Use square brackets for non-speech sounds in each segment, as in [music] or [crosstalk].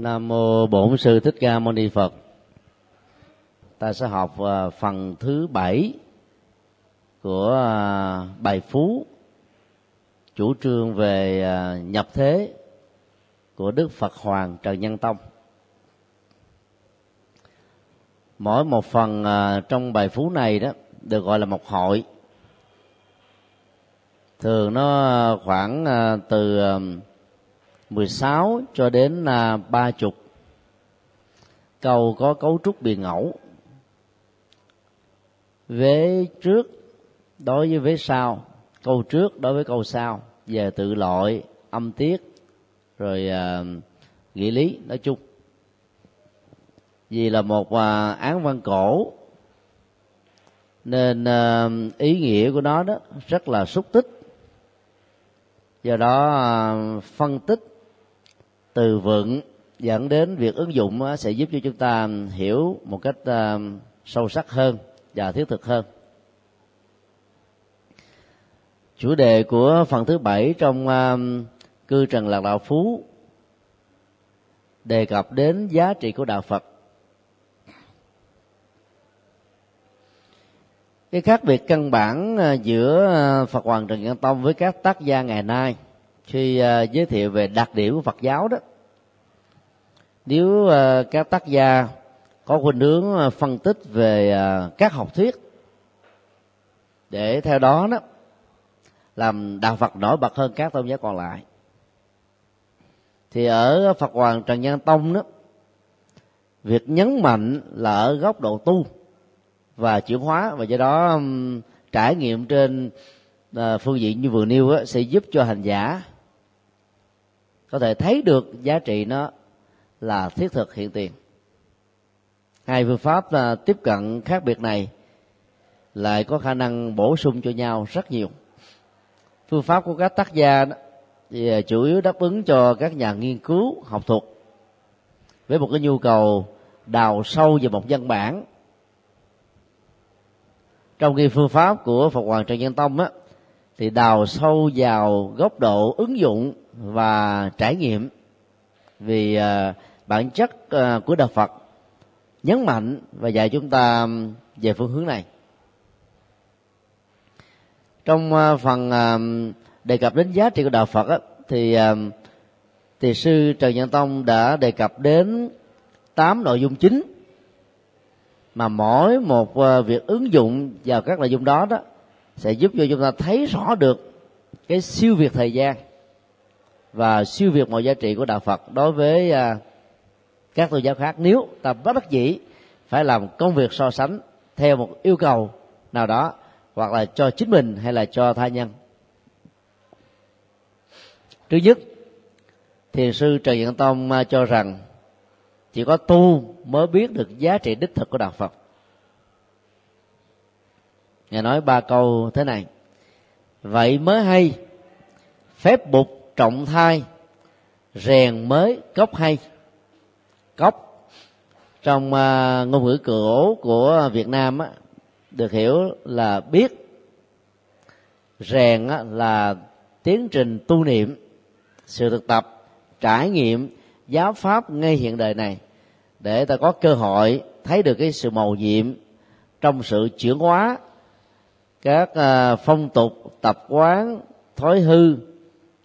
Nam mô Bổn sư Thích Ca Mâu Ni Phật. Ta sẽ học à, phần thứ bảy của à, bài phú, chủ trương về à, nhập thế của Đức Phật Hoàng Trần Nhân Tông. Mỗi một phần trong bài phú này đó được gọi là một hội. Thường nó khoảng từ 16 cho đến là ba chục. Câu có cấu trúc biền ngẫu. Vế trước đối với vế sau câu trước đối với câu sau. Về tự loại âm tiết rồi uh, nghĩa lý nói chung. Vì là một uh, án văn cổ nên uh, ý nghĩa của nó đó rất là xúc tích. Do đó uh, phân tích từ vựng dẫn đến việc ứng dụng sẽ giúp cho chúng ta hiểu một cách à, sâu sắc hơn và thiết thực hơn. Chủ đề của phần thứ bảy trong à, cư trần lạc đạo phú đề cập đến giá trị của đạo phật. Cái khác biệt căn bản à, giữa phật hoàng trần nhân tông với các tác gia ngày nay khi giới thiệu về đặc điểm của Phật giáo đó nếu uh, các tác gia có khuynh hướng ờ, phân tích về uh, các học thuyết để theo đó đó làm đạo Phật nổi bật hơn các tôn giáo còn lại thì ở Phật Hoàng Trần Nhân Tông đó việc nhấn mạnh là ở góc độ tu và chuyển hóa và do đó um, trải nghiệm trên uh, phương diện như vừa nêu đó, sẽ giúp cho hành giả có thể thấy được giá trị nó là thiết thực hiện tiền. Hai phương pháp à, tiếp cận khác biệt này lại có khả năng bổ sung cho nhau rất nhiều. Phương pháp của các tác gia đó, thì à, chủ yếu đáp ứng cho các nhà nghiên cứu học thuật với một cái nhu cầu đào sâu về một văn bản. Trong khi phương pháp của Phật Hoàng Trần Nhân Tông á thì đào sâu vào góc độ ứng dụng và trải nghiệm vì uh, bản chất ờ, của đạo Phật. Nhấn mạnh và dạy chúng ta về phương hướng này. Trong ờ, phần ờ, đề cập đến giá trị của đạo Phật á, thì thì sư Trần Nhân Tông đã đề cập đến tám nội dung chính mà mỗi một việc ứng dụng vào các nội dung đó đó sẽ giúp cho chúng ta thấy rõ được cái siêu việt thời gian và siêu việt mọi giá trị của đạo Phật đối với các tôn giáo khác, nếu ta bất đắc dĩ, phải làm công việc so sánh theo một yêu cầu nào đó, hoặc là cho chính mình hay là cho tha nhân. Thứ nhất, thiền sư trần nhân tông à, cho rằng chỉ có tu mới biết được giá trị đích thực của đạo phật. Ngài nói ba câu thế này, vậy mới hay, phép bục trọng thai, rèn mới cốc hay cốc. Trong uh, ngôn ngữ cổ của việt nam á, được hiểu là biết. Rèn á, là tiến trình tu niệm sự thực tập trải nghiệm giáo pháp ngay hiện đời này. Để ta có cơ hội thấy được cái sự màu nhiệm trong sự chuyển hóa các uh, phong tục tập quán thói hư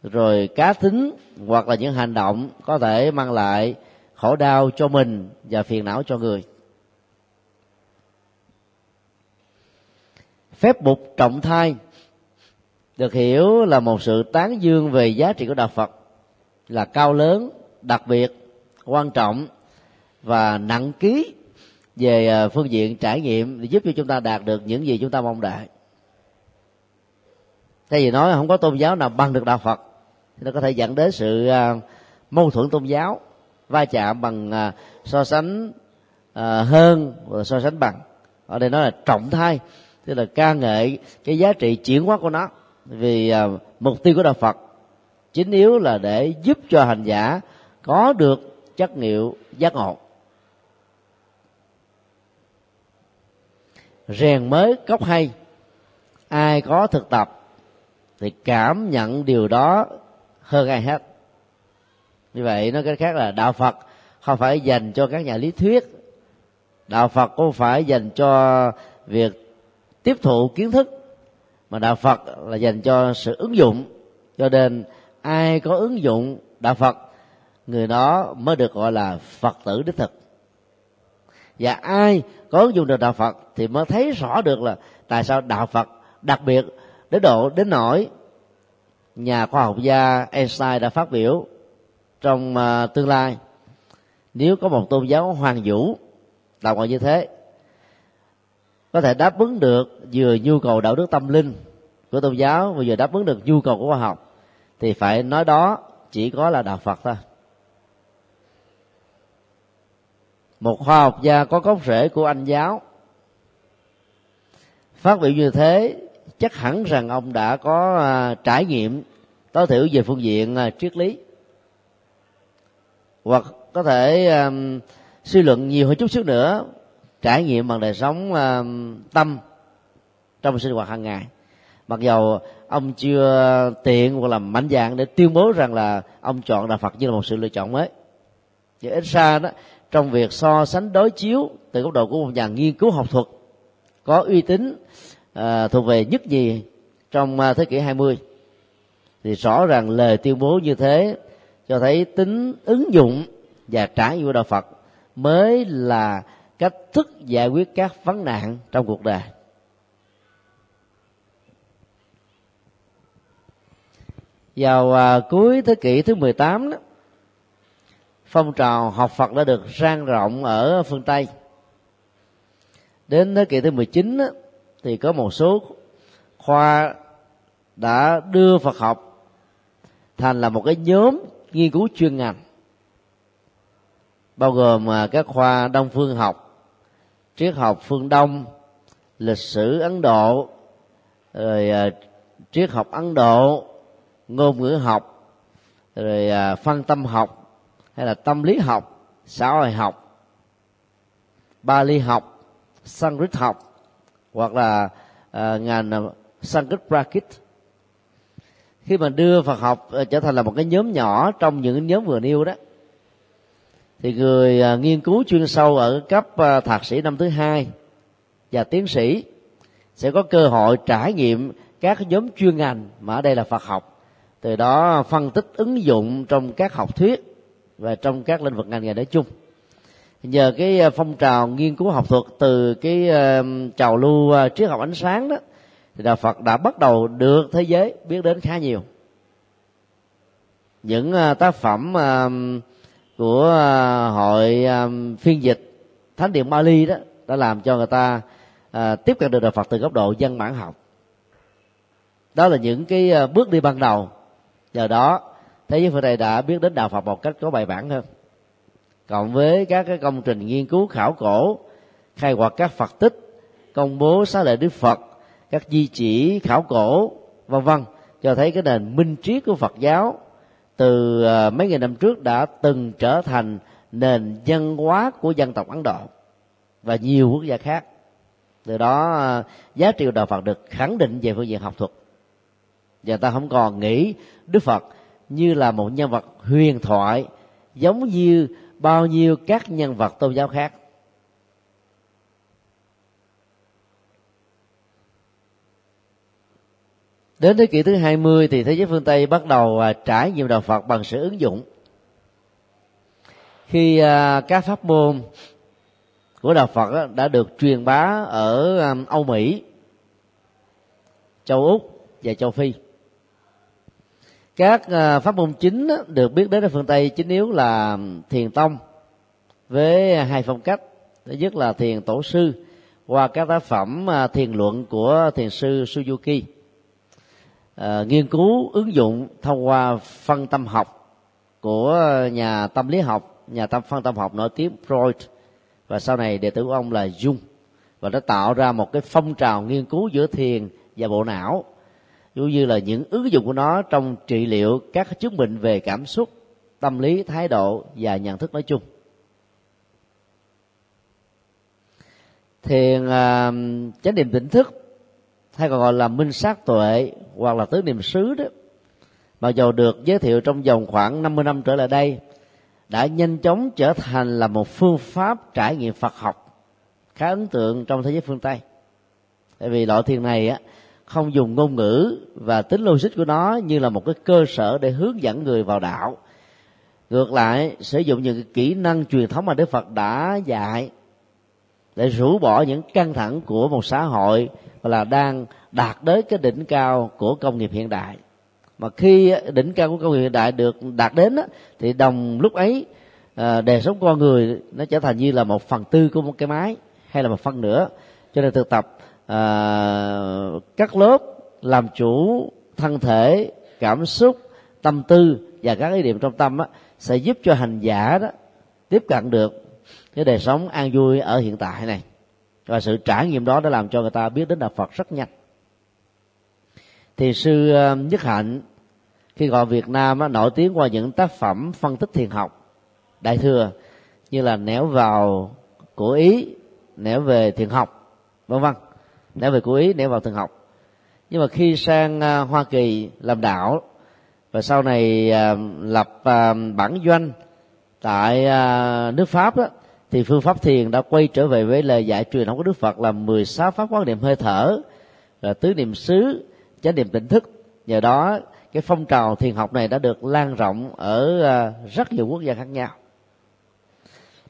rồi cá tính hoặc là những hành động có thể mang lại khổ đau cho mình và phiền não cho người. Phép mục trọng thai được hiểu là một sự tán dương về giá trị của đạo phật, là cao lớn, đặc biệt, quan trọng và nặng ký về à, phương diện trải nghiệm để giúp cho chúng ta đạt được những gì chúng ta mong đợi. Thay vì nói không có tôn giáo nào bằng được đạo phật nó có thể dẫn đến sự à, mâu thuẫn tôn giáo va chạm bằng à, so sánh à, hơn và so sánh bằng. Ở đây nói là trọng thai, tức là ca ngợi cái giá trị chuyển hóa của nó. Vì à, mục tiêu của đạo phật chính yếu là để giúp cho hành giả có được chất liệu giác ngộ. Rèn mới cốc hay, ai có thực tập thì cảm nhận điều đó hơn ai hết như vậy nói cách khác là đạo phật không phải dành cho các nhà lý thuyết. Đạo phật cũng phải dành cho việc tiếp thụ kiến thức, mà đạo phật là dành cho sự ứng dụng. Cho nên ai có ứng dụng đạo phật, người đó mới được gọi là phật tử đích thực. Và ai có ứng dụng được đạo phật thì mới thấy rõ được là tại sao đạo phật đặc biệt đến độ đến nỗi nhà khoa học gia Einstein đã phát biểu trong uh, tương lai. Nếu có một tôn giáo hoàng vũ đạo gọi như thế có thể đáp ứng được vừa nhu cầu đạo đức tâm linh của tôn giáo và vừa đáp ứng được nhu cầu của khoa học thì phải nói đó chỉ có là đạo phật thôi. Một khoa học gia có gốc rễ của anh giáo phát biểu như thế chắc hẳn rằng ông đã có à, trải nghiệm tối thiểu về phương diện à, triết lý hoặc có thể um, suy luận nhiều hơn chút xíu nữa trải nghiệm bằng đời sống um, tâm trong sinh hoạt hàng ngày. Mặc dầu ông chưa tiện hoặc là mạnh dạng để tuyên bố rằng là ông chọn đạo Phật như là một sự lựa chọn mới. Chứ ít xa đó trong việc so sánh đối chiếu từ góc độ của một nhà nghiên cứu học thuật có uy tín à, thuộc về nhất gì trong à, thế kỷ 20 thì rõ ràng lời tuyên bố như thế cho thấy tính ứng dụng và trải nghiệm của đạo Phật mới là cách thức giải quyết các vấn nạn trong cuộc đời. Vào à, cuối thế kỷ thứ 18 đó, phong trào học Phật đã được rang rộng ở phương Tây. Đến thế kỷ thứ 19 đó, thì có một số khoa đã đưa Phật học thành là một cái nhóm nghiên cứu chuyên ngành bao gồm à, các khoa đông phương học triết học phương đông lịch sử ấn độ rồi à, triết học ấn độ ngôn ngữ học rồi à, phân tâm học hay là tâm lý học xã hội học ba ly học sanskrit học hoặc là uh, ngành sanskrit prakrit khi mà đưa Phật học ờ, trở thành là một cái nhóm nhỏ trong những nhóm vừa nêu đó, thì người ờ, nghiên cứu chuyên sâu ở cấp ờ, thạc sĩ năm thứ hai và tiến sĩ sẽ có cơ hội trải nghiệm các nhóm chuyên ngành mà ở đây là Phật học. Từ đó phân tích ứng dụng trong các học thuyết và trong các lĩnh vực ngành nghề nói chung. Nhờ cái phong trào nghiên cứu học thuật từ cái trào lưu triết học ánh sáng đó thì đạo Phật đã bắt đầu được thế giới biết đến khá nhiều. Những à, tác phẩm à, của à, hội phiên dịch thánh điện Bali đó, đã làm cho người ta tiếp cận được đạo Phật từ góc độ dân bản học. Đó là những cái bước đi ban đầu. Nhờ đó, thế giới phương tây đã biết đến đạo Phật một cách có bài bản hơn. Cộng với các cái công trình nghiên cứu khảo cổ, khai quật các Phật tích, công bố xá lệ Đức Phật các di chỉ, khảo cổ, vân vân, cho thấy cái nền minh triết của Phật giáo từ ờ, mấy ngày năm trước đã từng trở thành nền văn hóa của dân tộc ấn độ và nhiều quốc gia khác. Từ đó ờ, giá trị của đạo phật được khẳng định về phương diện học thuật. Và ta không còn nghĩ đức phật như là một nhân vật huyền thoại giống như bao nhiêu các nhân vật tôn giáo khác. Đến thế kỷ thứ 20 thì thế giới phương Tây bắt đầu à, trải nghiệm đạo Phật bằng sự ứng dụng khi à, các pháp môn của đạo Phật đã được truyền bá ở à, Âu Mỹ, châu Úc và châu Phi. Các pháp môn chính được biết đến ở phương Tây chính yếu là thiền tông với hai phong cách. Thứ nhất là thiền tổ sư qua các tác phẩm thiền luận của thiền sư Suzuki uh, nghiên cứu ứng dụng thông qua phân tâm học của nhà tâm lý học nhà tâm phân tâm học nổi tiếng Freud. Và sau này đệ tử của ông là Jung. Và nó tạo ra một cái phong trào nghiên cứu giữa thiền và bộ não cũng như là những ứng dụng của nó trong trị liệu các chứng bệnh về cảm xúc tâm lý thái độ và nhận thức nói chung. Thiền uh, chánh niệm tỉnh thức hay còn gọi là minh sát tuệ hoặc là tứ niệm xứ đó mặc dầu được giới thiệu trong vòng khoảng 50 năm trở lại đây đã nhanh chóng trở thành là một phương pháp trải nghiệm Phật học khá ấn tượng trong thế giới phương Tây. Tại vì loại thiền này á không dùng ngôn ngữ và tính logic của nó như là một cái cơ sở để hướng dẫn người vào đạo. Ngược lại, sử dụng những kỹ năng truyền thống mà Đức Phật đã dạy để rũ bỏ những căng thẳng của một xã hội là đang đạt đến cái đỉnh cao của công nghiệp hiện đại. Mà khi đỉnh cao của công nghiệp hiện đại được đạt đến thì đồng lúc ấy à, đời sống con người nó trở thành như là một phần tư của một cái máy hay là một phân nữa. Cho nên thực tập à, các lớp làm chủ thân thể cảm xúc tâm tư và các ý niệm trong tâm á, sẽ giúp cho hành giả đó tiếp cận được cái đời sống an vui ở hiện tại này. Và sự trải nghiệm đó đã làm cho người ta biết đến đạo Phật rất nhanh. Thì sư ờ, nhất hạnh khi gọi Việt Nam á, nổi tiếng qua những tác phẩm phân tích thiền học. Đại thừa như là nẻo vào của ý nẻo về thiền học vân vân. Nẻo về của ý nẻo vào thiền học. Nhưng mà khi sang ờ, Hoa Kỳ làm đạo và sau này ờ, lập bản doanh tại nước Pháp đó, thì phương pháp thiền đã quay trở về với lời dạy truyền thống của Đức Phật là 16 pháp quán niệm hơi thở là tứ niệm xứ chánh niệm tỉnh thức. Nhờ đó cái phong trào thiền học này đã được lan rộng ở à, rất nhiều quốc gia khác nhau.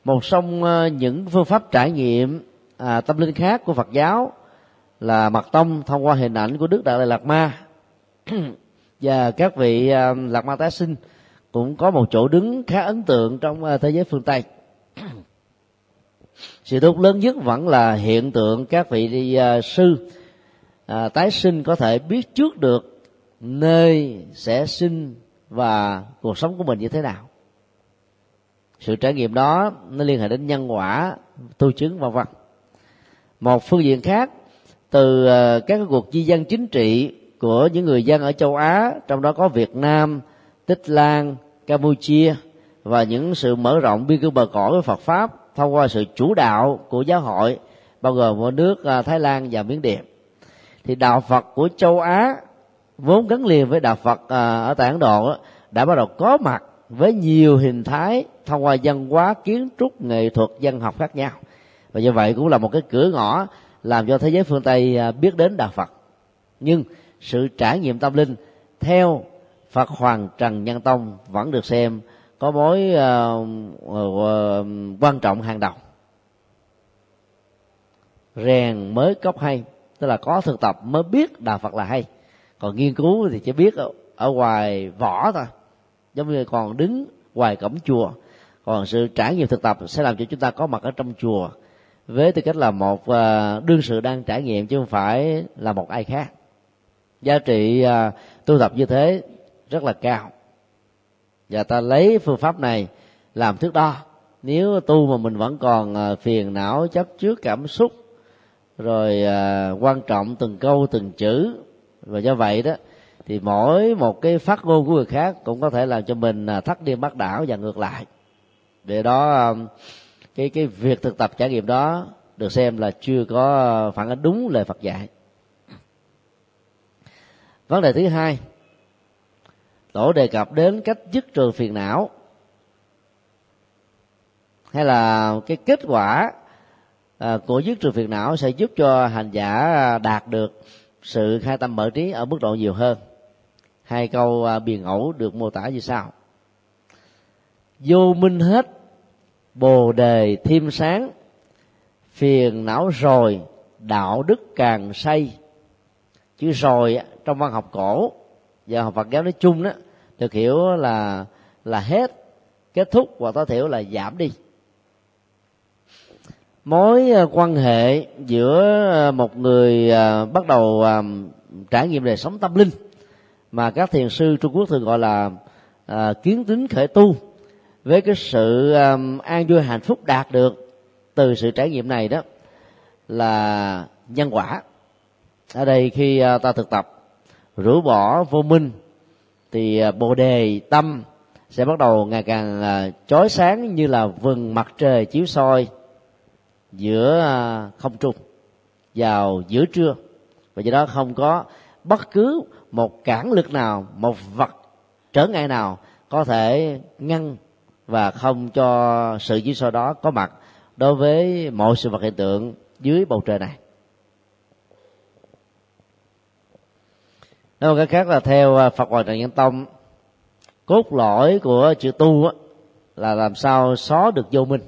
Một trong à, những phương pháp trải nghiệm à, tâm linh khác của Phật giáo là mật tông thông qua hình ảnh của Đức Đại Lạt Ma. [clears throat] Và các vị à, Lạt Ma tái sinh cũng có một chỗ đứng khá ấn tượng trong à, thế giới phương Tây sự tốt lớn nhất vẫn là hiện tượng các vị đi, uh, sư à, tái sinh có thể biết trước được nơi sẽ sinh và cuộc sống của mình như thế nào. Sự trải nghiệm đó nó liên hệ đến nhân quả tu chứng và vật một phương diện khác từ à, các cuộc di dân chính trị của những người dân ở châu Á trong đó có Việt Nam, Tích Lan, Campuchia và những sự mở rộng biên cương bờ cõi với Phật pháp thông qua sự chủ đạo của giáo hội, bao gồm ở nước à, Thái Lan và Miến Điện. Thì đạo Phật của châu Á, vốn gắn liền với đạo Phật à, ở tại Ấn Độ, đã bắt đầu có mặt với nhiều hình thái thông qua văn hóa, kiến trúc, nghệ thuật dân học khác nhau. Và như vậy cũng là một cái cửa ngõ làm cho thế giới phương Tây à, biết đến đạo Phật. Nhưng sự trải nghiệm tâm linh theo Phật Hoàng Trần Nhân Tông vẫn được xem có mối uh, uh, quan trọng hàng đầu. Rèn mới cốc hay tức là có thực tập mới biết đạo phật là hay. Còn nghiên cứu thì chỉ biết ở, ở ngoài vỏ thôi. Giống như còn đứng ngoài cổng chùa còn sự trải nghiệm thực tập sẽ làm cho chúng ta có mặt ở trong chùa. Với tư cách là một uh, đương sự đang trải nghiệm chứ không phải là một ai khác. Giá trị uh, tu tập như thế rất là cao và ta lấy phương pháp này làm thước đo. Nếu tu mà mình vẫn còn à, phiền não chấp trước cảm xúc rồi à, quan trọng từng câu từng chữ và do vậy đó thì mỗi một cái phát ngôn của người khác cũng có thể làm cho mình à, thắt đi bắt đảo và ngược lại. Để đó à, cái cái việc thực tập trải nghiệm đó được xem là chưa có phản ánh đúng lời Phật dạy. Vấn đề thứ hai tổ đề cập đến cách dứt trừ phiền não. Hay là cái kết quả à, của dứt trừ phiền não sẽ giúp cho hành giả đạt được sự khai tâm mở trí ở mức độ nhiều hơn. Hai câu à, biền ẩu được mô tả như sau. Vô minh hết bồ đề thêm sáng phiền não rồi đạo đức càng say. Chứ rồi trong văn học cổ và học Phật giáo nói chung đó được hiểu là là hết. Kết thúc và tối thiểu là giảm đi. Mối à, quan hệ giữa à, một người à, bắt đầu trải nghiệm đời sống tâm linh mà các thiền sư trung quốc thường gọi là kiến tính khởi tu với cái sự an vui hạnh phúc đạt được từ sự trải nghiệm này đó là nhân quả. Ở đây khi ta thực tập, rũ bỏ vô minh thì à, bồ đề tâm sẽ bắt đầu ngày càng à, chói sáng như là vầng mặt trời chiếu soi giữa à, không trung vào giữa trưa. Và do đó không có bất cứ một cản lực nào, một vật trở ngại nào có thể ngăn và không cho sự chiếu soi đó có mặt đối với mọi sự vật hiện tượng dưới bầu trời này. Nói một cách khác là theo à, phật hoàng trần nhân tông, cốt lõi của chữ tu là làm sao xóa được vô minh.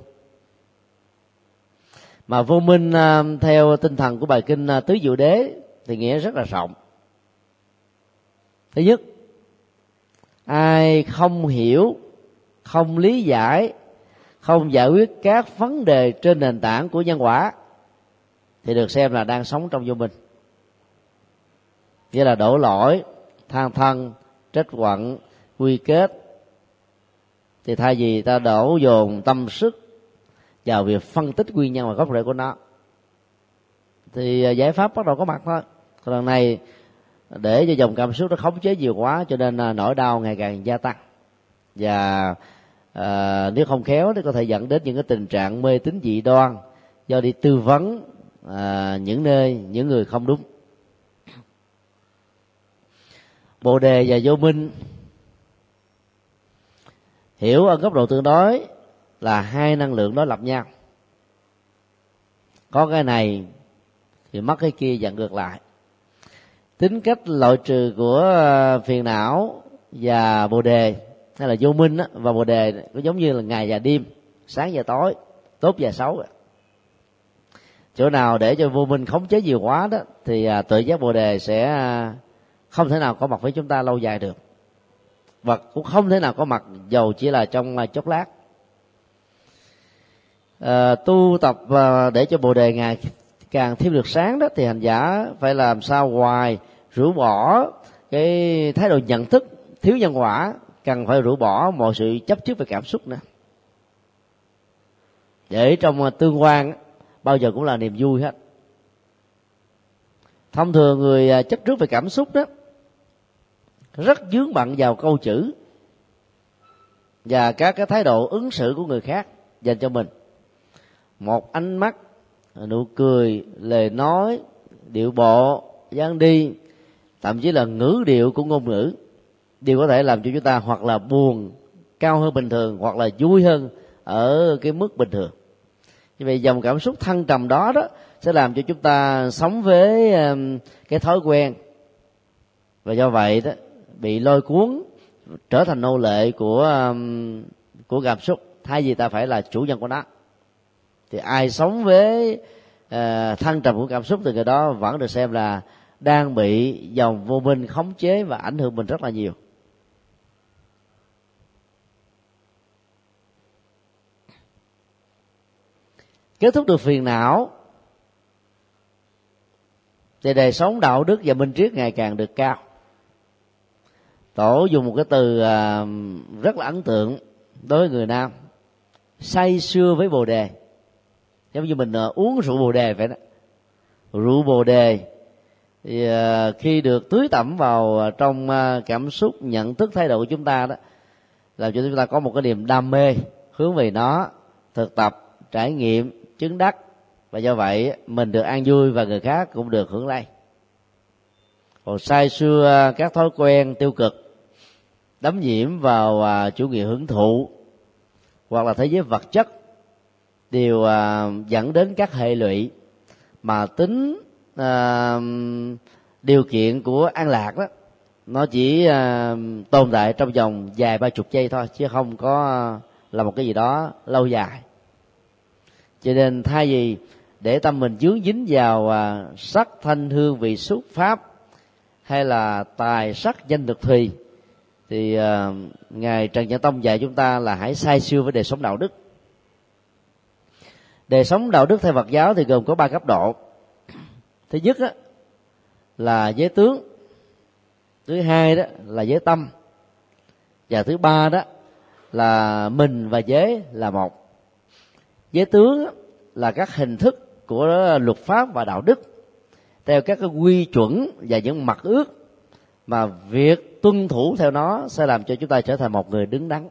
Mà vô minh à, theo tinh thần của bài kinh à, tứ diệu đế thì nghĩa rất là rộng. Thứ nhất, ai không hiểu, không lý giải, không giải quyết các vấn đề trên nền tảng của nhân quả thì được xem là đang sống trong vô minh nghĩa là đổ lỗi than thân trách quận quy kết. Thì thay vì ta đổ dồn tâm sức vào việc phân tích nguyên nhân và gốc rễ của nó thì à, giải pháp bắt đầu có mặt thôi. Còn lần này để cho dòng cảm xúc nó khống chế nhiều quá cho nên à, nỗi đau ngày càng gia tăng. Và à, nếu không khéo thì có thể dẫn đến những cái tình trạng mê tín dị đoan do đi tư vấn à, những nơi những người không đúng bồ đề và vô minh. Hiểu ở góc độ tương đối là hai năng lượng đó lập nhau. Có cái này thì mất cái kia dặn ngược lại. Tính cách loại trừ của ờ, phiền não và bồ đề hay là vô minh và bồ đề nó giống như là ngày và đêm sáng và tối tốt và xấu à. chỗ nào để cho vô minh khống chế nhiều quá đó thì à, tự giác bồ đề sẽ à, không thể nào có mặt với chúng ta lâu dài được. Và cũng không thể nào có mặt dầu chỉ là trong à, chốc lát. À, tu tập à, để cho bồ đề ngày càng thêm được sáng đó thì hành giả phải làm sao hoài rũ bỏ cái thái độ nhận thức thiếu nhân quả cần phải rũ bỏ mọi sự chấp trước về cảm xúc nữa. Để trong à, tương quan bao giờ cũng là niềm vui hết. Thông thường người à, chấp trước về cảm xúc đó rất dướng bận vào câu chữ và các cái thái độ ứng xử của người khác dành cho mình. Một ánh mắt, nụ cười, lời nói, điệu bộ, dáng đi, thậm chí là ngữ điệu của ngôn ngữ, đều có thể làm cho chúng ta hoặc là buồn cao hơn bình thường hoặc là vui hơn ở cái mức bình thường. Như vậy dòng cảm xúc thăng trầm đó đó sẽ làm cho chúng ta sống với um, cái thói quen. Và do vậy đó bị lôi cuốn trở thành nô lệ của um, của cảm xúc. Thay vì ta phải là chủ nhân của nó. Thì ai sống với uh, thăng trầm của cảm xúc từ người đó vẫn được xem là đang bị dòng vô minh khống chế và ảnh hưởng mình rất là nhiều. Kết thúc được phiền não thì đời sống đạo đức và minh triết ngày càng được cao tổ dùng một cái từ à, rất là ấn tượng đối với người nam. Say sưa với bồ đề. Giống như mình à, uống rượu bồ đề vậy đó. Rượu bồ đề thì à, khi được tưới tẩm vào trong cảm xúc, nhận thức, thái độ của chúng ta đó, làm cho chúng ta có một cái niềm đam mê hướng về nó, thực tập, trải nghiệm, chứng đắc. Và do vậy, mình được an vui và người khác cũng được hưởng lây. Còn sai xưa các thói quen tiêu cực đắm nhiễm vào à, chủ nghĩa hưởng thụ hoặc là thế giới vật chất đều à, dẫn đến các hệ lụy mà tính à, điều kiện của an lạc đó nó chỉ à, tồn tại trong vòng vài ba chục giây thôi chứ không có à, là một cái gì đó lâu dài. Cho nên thay vì để tâm mình dướng dính vào à, sắc thanh hương vị xúc pháp hay là tài sắc danh thực thùy thì uh, ngài trần nhật tông dạy chúng ta là hãy sai siêu với đời sống đạo đức. Đời sống đạo đức theo phật giáo thì gồm có ba cấp độ. Thứ nhất á, là giới tướng. Thứ hai đó là giới tâm. Và thứ ba đó là mình và giới là một. Giới tướng là các hình thức của luật pháp và đạo đức theo các cái quy chuẩn và những mặt ước mà việc tuân thủ theo nó sẽ làm cho chúng ta trở thành một người đứng đắn.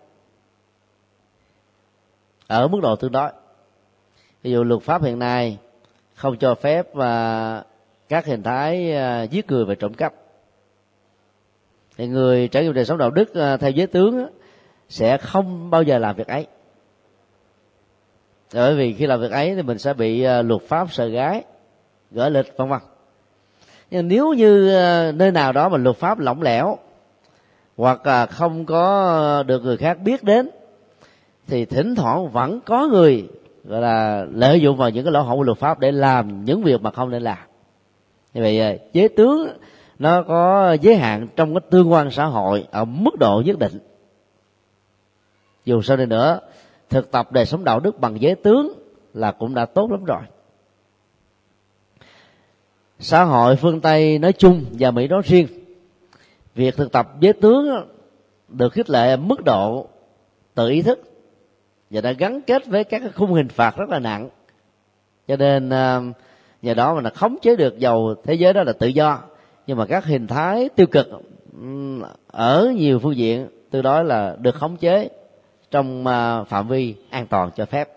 Ở mức độ tương đối. Ví dụ luật pháp hiện nay không cho phép và các hình thái à, giết người và trộm cắp. Thì người trải nghiệm đời sống đạo đức à, theo giới tướng sẽ không bao giờ làm việc ấy. Bởi vì khi làm việc ấy thì mình sẽ bị à, luật pháp sợ gái, gỡ lịch, vân vân. Nhưng nếu như nơi nào đó mà luật pháp lỏng lẻo hoặc là không có ờ, được người khác biết đến, thì thỉnh thoảng vẫn có người, gọi là, lợi dụng vào những cái lỗ hổng của luật pháp để làm những việc mà không nên làm. Như vậy ờ, giới tướng nó có giới hạn trong cái tương quan xã hội ở mức độ nhất định. Dù sao đi nữa, thực tập đời sống đạo đức bằng giới tướng là cũng đã tốt lắm rồi. Xã hội phương tây nói chung và mỹ nói riêng việc thực tập giới tướng được khích lệ mức độ tự ý thức và đã gắn kết với các khung hình phạt rất là nặng. Cho nên à, nhờ đó mà là khống chế được dầu thế giới đó là tự do. Nhưng mà các hình thái tiêu cực ở nhiều phương diện từ đó là được khống chế trong à, phạm vi an toàn cho phép.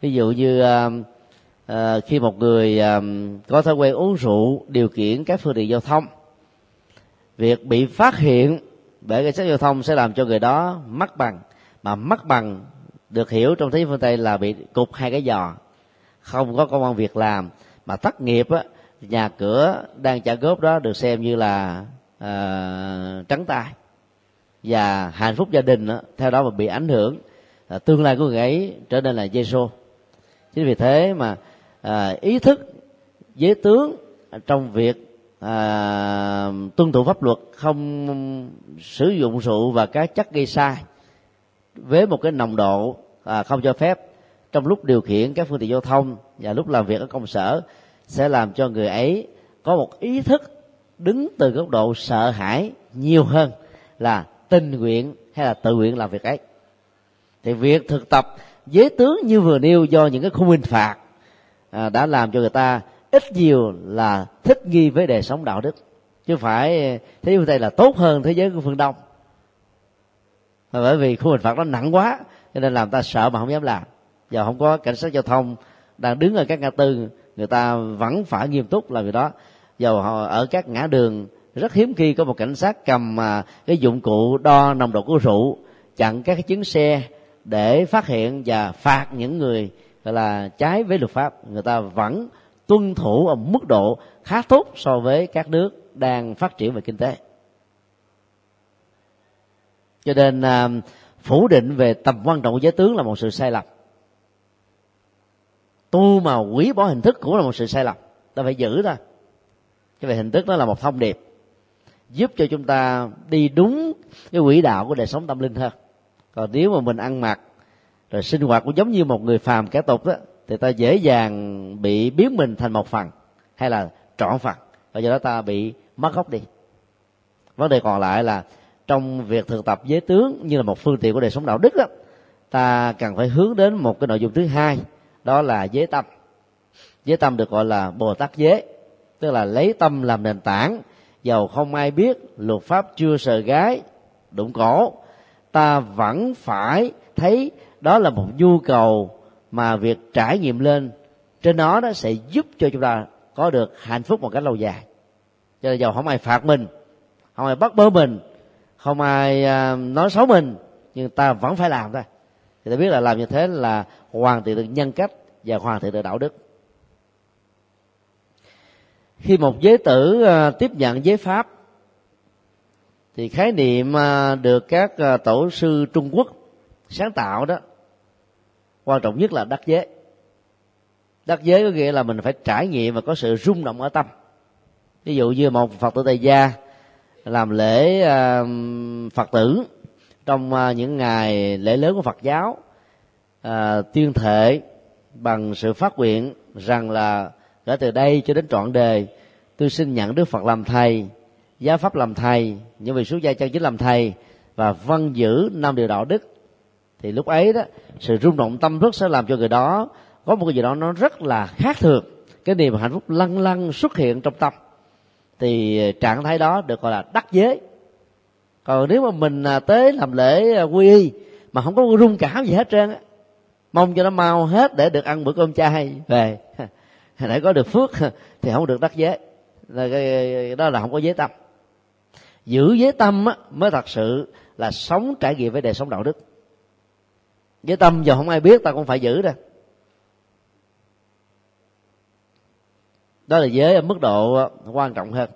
Ví dụ như à, khi một người có thói quen uống rượu điều khiển các phương tiện giao thông việc bị phát hiện bởi cảnh sát giao thông sẽ làm cho người đó mất bằng. Mà mất bằng được hiểu trong thế giới phương tây là bị cục hai cái giò. Không có công an việc làm. Mà thất nghiệp á nhà cửa đang trả góp đó được xem như là uh, trắng tay. Và hạnh phúc gia đình đó, theo đó mà bị ảnh hưởng à, tương lai của người ấy trở nên là dây xô chính vì thế mà à, ý thức giới tướng trong việc à, tuân thủ pháp luật không sử dụng rượu và các chất gây sai. Với một cái nồng độ à, không cho phép. Trong lúc điều khiển các phương tiện giao thông và lúc làm việc ở công sở sẽ làm cho người ấy có một ý thức đứng từ góc độ sợ hãi nhiều hơn là tình nguyện hay là tự nguyện làm việc ấy. Thì việc thực tập giới tướng như vừa nêu do những cái khung hình phạt à, đã làm cho người ta ít nhiều là thích nghi với đời sống đạo đức. Chứ phải, thế giới phương tây là tốt hơn thế giới của phương đông. Và bởi vì khu hình phạt nó nặng quá, cho nên làm ta sợ mà không dám làm. Giờ không có cảnh sát giao thông đang đứng ở các ngã tư, người ta vẫn phải nghiêm túc làm việc đó. Dầu họ ở các ngã đường, rất hiếm khi có một cảnh sát cầm à, cái dụng cụ đo nồng độ của rượu, chặn các cái chuyến xe để phát hiện và phạt những người, gọi là, trái với luật pháp. Người ta vẫn tuân thủ ở mức độ khá tốt so với các nước đang phát triển về kinh tế. Cho nên à, phủ định về tầm quan trọng của giới tướng là một sự sai lầm. Tu mà quý bỏ hình thức cũng là một sự sai lầm. Ta phải giữ thôi. Cái về hình thức đó là một thông điệp giúp cho chúng ta đi đúng cái quỹ đạo của đời sống tâm linh hơn. Còn nếu mà mình ăn mặc rồi sinh hoạt cũng giống như một người phàm kẻ tục đó thì ta dễ dàng bị biến mình thành một phần hay là trọn phần. Và do đó ta bị mất gốc đi. Vấn đề còn lại là trong việc thực tập giới tướng như là một phương tiện của đời sống đạo đức đó, ta cần phải hướng đến một cái nội dung thứ hai đó là giới tâm. Giới tâm được gọi là bồ tát giới tức là lấy tâm làm nền tảng. Dầu không ai biết luật pháp chưa sờ gái đụng cổ ta vẫn phải thấy đó là một nhu cầu mà việc trải nghiệm lên trên nó nó sẽ giúp cho chúng ta có được hạnh phúc một cách lâu dài. Cho nên dầu không ai phạt mình, không ai bắt bớ mình, không ai à, nói xấu mình, nhưng ta vẫn phải làm thôi. Thì ta biết là làm như thế là hoàn thiện được nhân cách và hoàn thiện được đạo đức. Khi một giới tử à, tiếp nhận giới pháp, thì khái niệm à, được các tổ sư trung quốc sáng tạo đó quan trọng nhất là đắc giới. Đắc giới có nghĩa là mình phải trải nghiệm và có sự rung động ở tâm. Ví dụ như một phật tử tại gia làm lễ à, phật tử trong à, những ngày lễ lớn của phật giáo à, tuyên thệ bằng sự phát nguyện rằng là kể từ đây cho đến trọn đời, tôi xin nhận đức phật làm thầy, giáo pháp làm thầy, những vị xuất gia chân chính làm thầy và văn giữ năm điều đạo đức thì lúc ấy đó sự rung động tâm thức sẽ làm cho người đó có một cái gì đó nó rất là khác thường. Cái niềm hạnh phúc lăng lăng xuất hiện trong tâm. Thì trạng thái đó được gọi là đắc giới. Còn nếu mà mình à, tới làm lễ à, quy y mà không có rung cảm gì hết trơn á mong cho nó mau hết để được ăn bữa cơm chay về [laughs] để có được phước [laughs] thì không được đắc giới. Đó là không có giới tâm. Giữ giới tâm á, mới thật sự là sống trải nghiệm với đời sống đạo đức với tâm giờ không ai biết, ta cũng phải giữ ra. Đó là giới ở mức độ ờ, quan trọng hơn.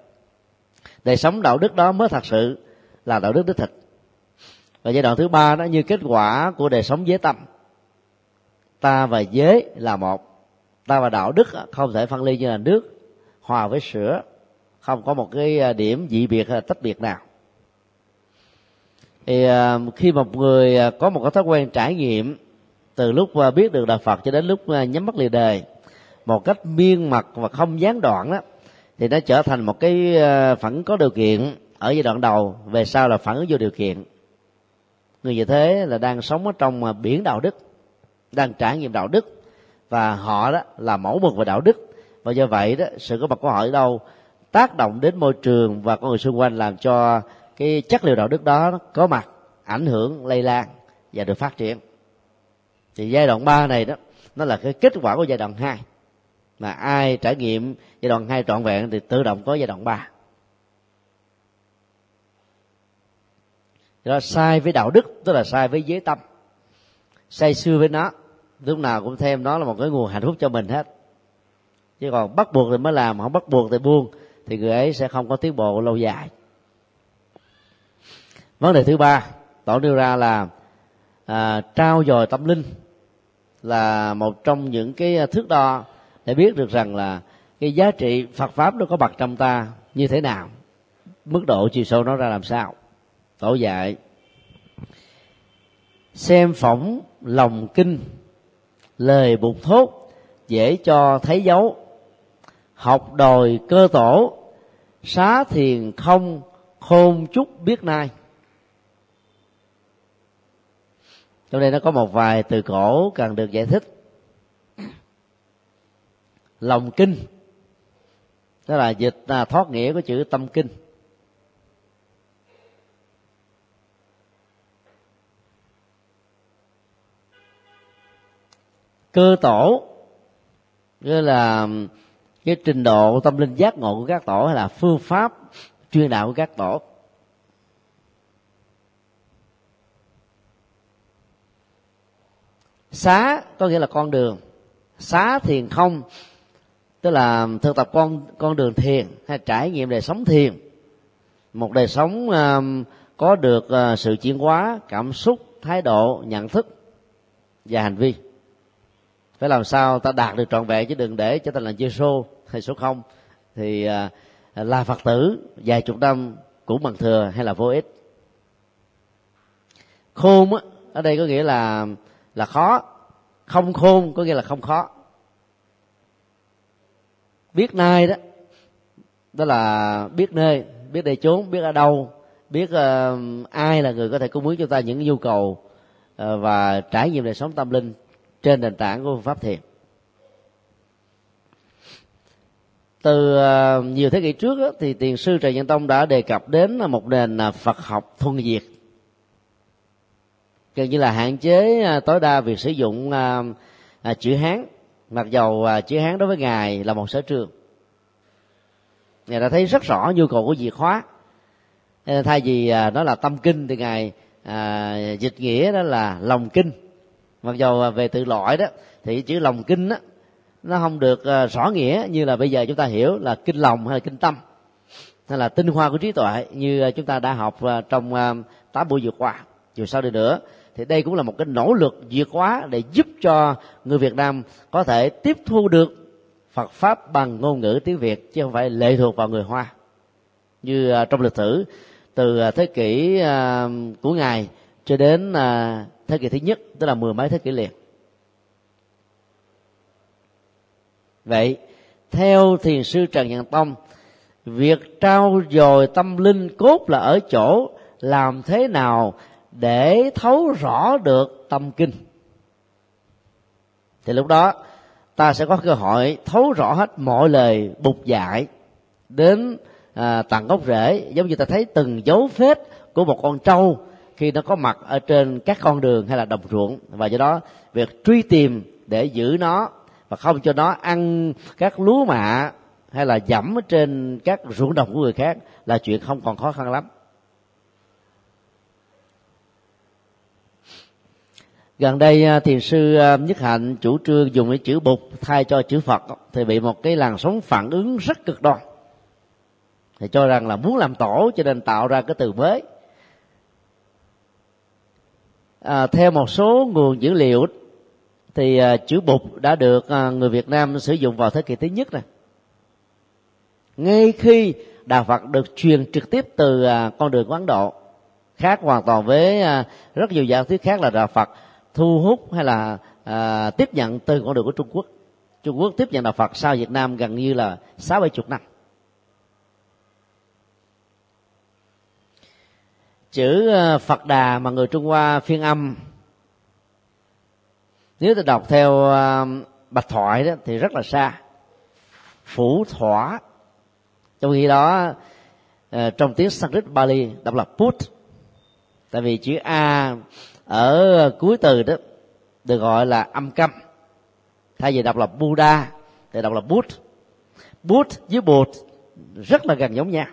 Đời sống đạo đức đó mới thật sự là đạo đức đích thực. Và giai đoạn thứ ba nó như kết quả của đời sống giới tâm, ta và giới là một. Ta và đạo đức ờ, không thể phân ly như là nước, hòa với sữa, không có một cái ờ, điểm dị biệt hay tách biệt nào thì à, khi một người à, có một cái thói quen trải nghiệm từ lúc à, biết được đạo Phật cho đến lúc nhắm mắt lìa đời một cách miên mật và không gián đoạn đó, thì nó trở thành một cái phản có điều kiện ở giai đoạn đầu về sau là phản ứng vô điều kiện. Người như thế là đang sống ở trong biển đạo đức, đang trải nghiệm đạo đức và họ đó là mẫu mực về đạo đức. Và do vậy đó, sự có mặt của họ ở đâu tác động đến môi trường và con người xung quanh làm cho cái chất liệu đạo đức đó có mặt, ảnh hưởng, lây lan và được phát triển. Thì giai đoạn 3 này đó, nó là cái kết quả của giai đoạn 2 mà ai trải nghiệm giai đoạn 2 trọn vẹn thì tự động có giai đoạn 3 đó, sai với đạo đức, tức là sai với giới tâm. Say sưa với nó, lúc nào cũng thêm nó là một cái nguồn hạnh phúc cho mình hết. Chứ còn bắt buộc thì mới làm, không bắt buộc thì buông, thì người ấy sẽ không có tiến bộ lâu dài vấn đề thứ ba tổ đưa ra là à, trao dồi tâm linh là một trong những cái thước đo để biết được rằng là cái giá trị Phật pháp nó có mặt trong ta như thế nào mức độ chiều sâu nó ra làm sao. Tổ dạy xem phỏng lòng kinh lời bụt thốt dễ cho thấy dấu học đòi cơ tổ xá thiền không khôn chút biết nay trong đây nó có một vài từ cổ cần được giải thích. Lòng kinh. Đó là dịch là thoát nghĩa của chữ tâm kinh. Cơ tổ, nghĩa là cái trình độ tâm linh giác ngộ của các tổ hay là phương pháp chuyên đạo của các tổ. Xá có nghĩa là con đường. Xá thiền không tức là thực tập con con đường thiền hay trải nghiệm đời sống thiền. Một đời sống um, có được uh, sự chuyển hóa cảm xúc thái độ nhận thức và hành vi. Phải làm sao ta đạt được trọn vẹn chứ đừng để cho ta là chơi số hay số không. Thì uh, là phật tử vài chục năm cũng bằng thừa hay là vô ích. Khôn á ở đây có nghĩa là là khó. Không khôn có nghĩa là không khó. Biết nay đó đó là biết nơi biết để trốn biết ở đâu biết uh, ai là người có thể cung ứng cho ta những nhu cầu uh, và trải nghiệm đời sống tâm linh trên nền tảng của pháp thiền. Từ uh, nhiều thế kỷ trước đó, thì tiền sư trần nhân tông đã đề cập đến một nền à, phật học thuần diệt như là hạn chế à, tối đa việc sử dụng à, à, chữ hán. Mặc dầu à, chữ hán đối với ngài là một sở trường. Ngài đã thấy rất rõ nhu cầu của việc hóa. Ờ, thay vì à, nó là tâm kinh thì ngài à, dịch nghĩa đó là lòng kinh. Mặc dầu à, về tự loại đó thì chữ lòng kinh đó nó không được à, rõ nghĩa như là bây giờ chúng ta hiểu là kinh lòng hay là kinh tâm hay là tinh hoa của trí tuệ như à, chúng ta đã học à, trong tám buổi vừa qua. Dù sau đi nữa thì đây cũng là một cái nỗ lực vượt quá để giúp cho người Việt Nam có thể tiếp thu được Phật pháp bằng ngôn ngữ tiếng Việt, chứ không phải lệ thuộc vào người Hoa. Như à, trong lịch sử, từ à, thế kỷ à, của ngài cho đến thế kỷ thứ nhất, tức là mười mấy thế kỷ liền. Vậy, theo thiền sư trần nhân tông, việc trao dồi tâm linh cốt là ở chỗ làm thế nào để thấu rõ được tâm kinh. Thì lúc đó ta sẽ có cơ hội thấu rõ hết mọi lời bục dạy đến à, tận gốc rễ giống như ta thấy từng dấu vết của một con trâu khi nó có mặt ở trên các con đường hay là đồng ruộng. Và do đó việc truy tìm để giữ nó và không cho nó ăn các lúa mạ hay là dẫm trên các ruộng đồng của người khác là chuyện không còn khó khăn lắm. Gần đây à, thiền sư à, nhất hạnh chủ trương dùng cái chữ bụt thay cho chữ phật thì bị một cái làn sóng phản ứng rất cực đoan. Thì cho rằng là muốn làm tổ cho nên tạo ra cái từ mới. À, theo một số nguồn dữ liệu thì uh, chữ bụt đã được uh, người Việt Nam sử dụng vào thế kỷ thứ nhất này ngay khi đạo Phật được truyền trực tiếp từ uh, con đường của Ấn Độ khác hoàn toàn với uh, rất nhiều giả thuyết khác là đạo Phật thu hút hay là à, tiếp nhận từ con đường của Trung Quốc? Trung Quốc tiếp nhận đạo Phật sau Việt Nam gần như là sáu bảy chục năm. Chữ à, Phật Đà mà người Trung Hoa phiên âm nếu ta đọc theo à, bạch thoại đó thì rất là xa. Phủ thỏa trong khi đó à, trong tiếng Sanskrit Bali đọc là put tại vì chữ a ở ờ, cuối từ đó, được gọi là âm câm thay vì đọc là Buddha, thì đọc là Bút Bút với bột rất là gần giống nhau.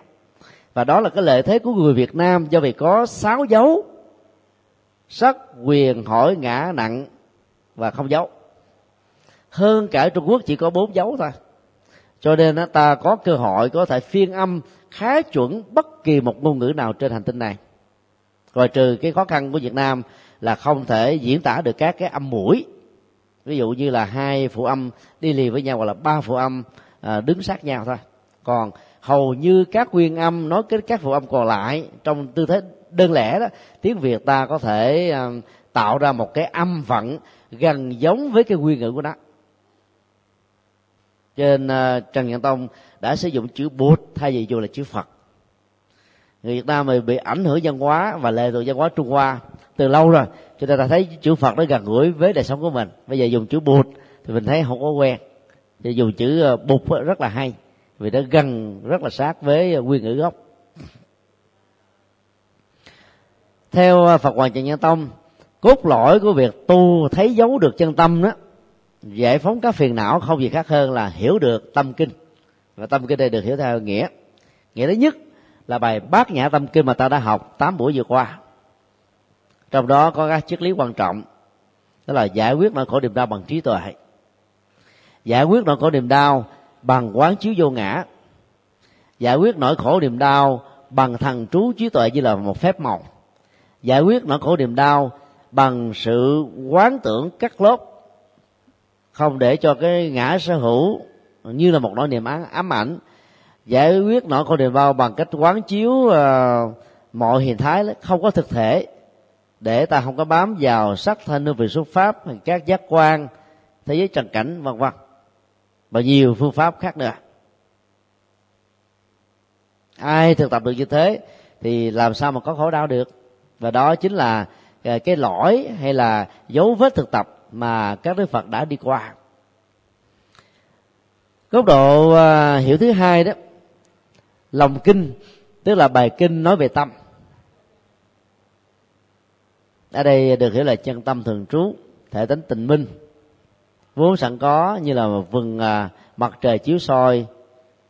Và đó là cái lợi thế của người Việt Nam do vì có sáu dấu. Sắc, quyền, hỏi, ngã, nặng và không dấu. Hơn cả trung quốc chỉ có bốn dấu thôi. Cho nên ta có cơ hội có thể phiên âm khá chuẩn bất kỳ một ngôn ngữ nào trên hành tinh này. Ngoài trừ cái khó khăn của việt nam là không thể diễn tả được các cái âm mũi. Ví dụ như là hai phụ âm đi liền với nhau hoặc là ba phụ âm à, đứng sát nhau thôi. Còn hầu như các nguyên âm nói kết các phụ âm còn lại trong tư thế đơn lẻ đó tiếng việt ta có thể à, tạo ra một cái âm vận gần giống với cái nguyên ngữ của nó. Trên à, trần nhân tông đã sử dụng chữ bụt thay vì dù là chữ phật. Người việt nam mình bị ảnh hưởng văn hóa và lệ thuộc văn hóa trung hoa từ lâu rồi, cho nên ta thấy chữ phật nó gần gũi với đời sống của mình. Bây giờ dùng chữ bụt thì mình thấy không có quen. Thì dùng chữ ờ, bụt rất là hay, vì nó gần, rất là sát với ờ, nguyên ngữ gốc. Theo ờ, phật hoàng trần nhân tông, cốt lõi của việc tu thấy dấu được chân tâm đó, giải phóng các phiền não không gì khác hơn là hiểu được tâm kinh. Và tâm kinh đây được hiểu theo nghĩa. Nghĩa thứ nhất là bài bát nhã tâm kinh mà ta đã học tám buổi vừa qua trong đó có các triết lý quan trọng đó là giải quyết nỗi khổ niềm đau bằng trí tuệ giải quyết nỗi khổ niềm đau bằng quán chiếu vô ngã giải quyết nỗi khổ niềm đau bằng thần trú trí tuệ như là một phép màu giải quyết nỗi khổ niềm đau bằng sự quán tưởng cắt lốt không để cho cái ngã sở hữu như là một nỗi niềm ám, ám ảnh giải quyết nỗi khổ niềm đau bằng cách quán chiếu uh, mọi hình thái không có thực thể để ta không có bám vào sắc thân hương vị xuất pháp, các giác quan, thế giới trần cảnh, vân vân. Và nhiều phương pháp khác nữa. Ai thực tập được như thế, thì làm sao mà có khổ đau được? Và đó chính là ờ, cái lỗi hay là dấu vết thực tập mà các đức phật đã đi qua. Góc độ ờ, hiểu thứ hai đó, lòng kinh, tức là bài kinh nói về tâm ở đây được hiểu là chân tâm thường trú, thể tính tình minh. Vốn sẵn có như là một vừng à, mặt trời chiếu soi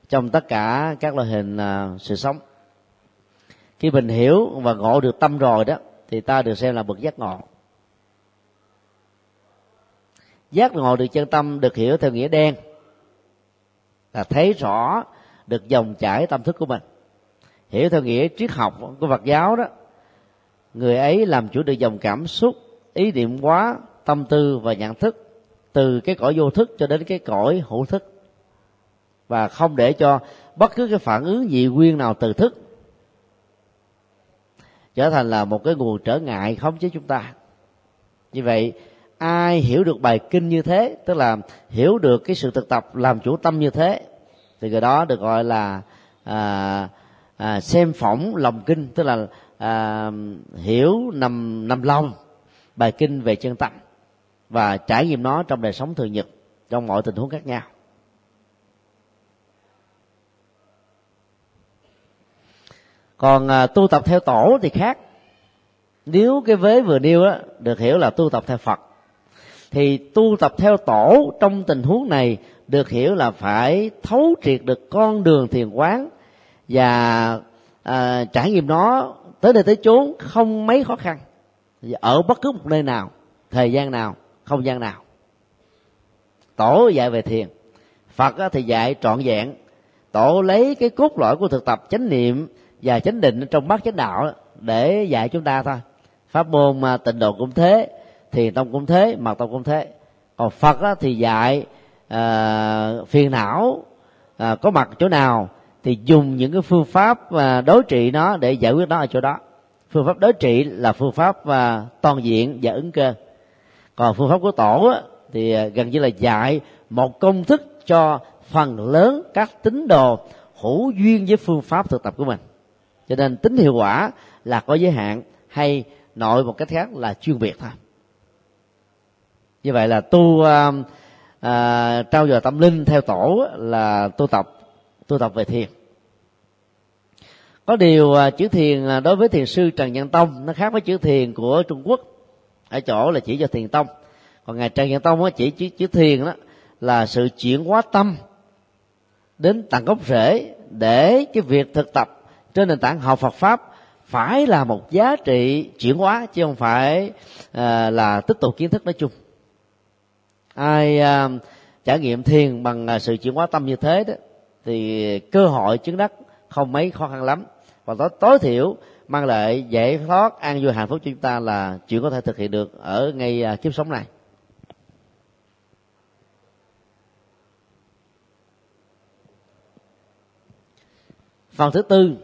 trong tất cả các loại hình à, sự sống. Khi mình hiểu và ngộ được tâm rồi đó, thì ta được xem là bậc giác ngộ. Giác ngộ được chân tâm được hiểu theo nghĩa đen, là thấy rõ được dòng chảy tâm thức của mình. Hiểu theo nghĩa triết học của Phật giáo đó người ấy làm chủ được dòng cảm xúc ý niệm quá tâm tư và nhận thức từ cái cõi vô thức cho đến cái cõi hữu thức. Và không để cho bất cứ cái phản ứng dị nguyên nào từ thức trở thành là một cái nguồn trở ngại khống chế chúng ta. Như vậy ai hiểu được bài kinh như thế tức là hiểu được cái sự thực tập làm chủ tâm như thế thì người đó được gọi là à, à, xem phỏng lòng kinh tức là à, hiểu nằm nằm lòng bài kinh về chân tâm và trải nghiệm nó trong đời sống thường nhật trong mọi tình huống khác nhau. Còn à, tu tập theo tổ thì khác. Nếu cái vế vừa nêu á được hiểu là tu tập theo phật thì tu tập theo tổ trong tình huống này được hiểu là phải thấu triệt được con đường thiền quán và à, trải nghiệm nó tới đây tới chốn không mấy khó khăn. Ở bất cứ một nơi nào thời gian nào không gian nào tổ dạy về thiền. Phật thì dạy trọn vẹn. Tổ lấy cái cốt lõi của thực tập chánh niệm và chánh định trong bát chánh đạo để dạy chúng ta thôi. Pháp môn mà tịnh độ cũng thế thiền tông cũng thế mật tông cũng thế. Còn phật thì dạy uh, phiền não uh, có mặt chỗ nào thì dùng những cái phương pháp à, đối trị nó để giải quyết nó ở chỗ đó. Phương pháp đối trị là phương pháp và toàn diện và ứng cơ. Còn phương pháp của tổ á, thì à, gần như là dạy một công thức cho phần lớn các tín đồ hữu duyên với phương pháp thực tập của mình. Cho nên tính hiệu quả là có giới hạn hay nội một cách khác là chuyên biệt thôi. Như vậy là tu uh, uh, trao dồi tâm linh theo tổ là tu tập tu tập về thiền. Có điều à, chữ thiền à, đối với thiền sư trần nhân tông nó khác với chữ thiền của trung quốc. Ở chỗ là chỉ cho thiền tông. Còn ngài trần nhân tông chỉ chữ, chữ thiền đó là sự chuyển hóa tâm đến tận gốc rễ để cái việc thực tập trên nền tảng học Phật pháp phải là một giá trị chuyển hóa chứ không phải à, là tích tụ kiến thức nói chung. Ai à, trải nghiệm thiền bằng à, sự chuyển hóa tâm như thế đó thì cơ hội chứng đắc không mấy khó khăn lắm. Và tối, tối thiểu mang lại giải thoát an vui hạnh phúc cho chúng ta là chuyện có thể thực hiện được ở ngay à, kiếp sống này. Phần thứ tư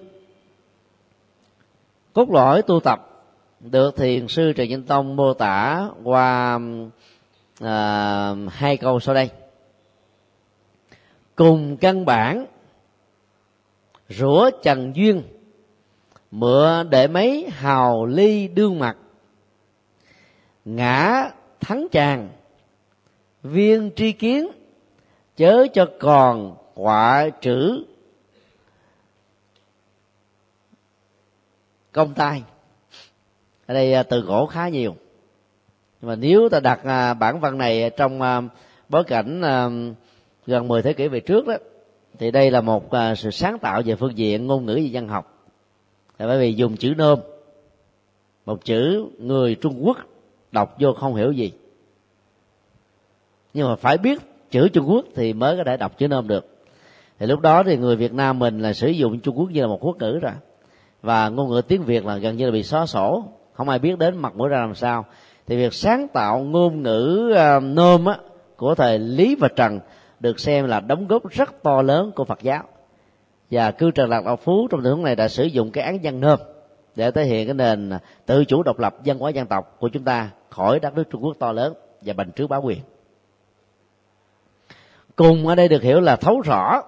cốt lõi tu tập được thiền sư trần nhân tông mô tả qua à, hai câu sau đây cùng căn bản. Rửa trần duyên. Mượn để mấy hào ly đương mặt. Ngã thắng chàng. Viên tri kiến. Chớ cho còn quả trữ. Công tay ở đây à, từ gỗ khá nhiều. Nhưng mà nếu ta đặt à, bản văn này trong à, bối cảnh gần 10 thế kỷ về trước đó thì đây là một à, sự sáng tạo về phương diện ngôn ngữ và văn học. Tại bởi vì dùng chữ nôm một chữ người trung quốc đọc vô không hiểu gì. Nhưng mà phải biết chữ trung quốc thì mới có thể đọc chữ nôm được. Thì lúc đó thì người việt nam mình là sử dụng trung quốc như là một quốc ngữ rồi. Và ngôn ngữ tiếng việt là gần như là bị xóa sổ không ai biết đến mặt mũi ra làm sao. Thì việc sáng tạo ngôn ngữ uh, nôm á, của thời lý và trần được xem là đóng góp rất to lớn của phật giáo. Và cư trần lạc đạo phú trong tình huống này đã sử dụng cái án dân nôm để thể hiện cái nền tự chủ độc lập dân hóa dân tộc của chúng ta khỏi đất nước trung quốc to lớn và bành trướng bá quyền. Cùng ở đây được hiểu là thấu rõ,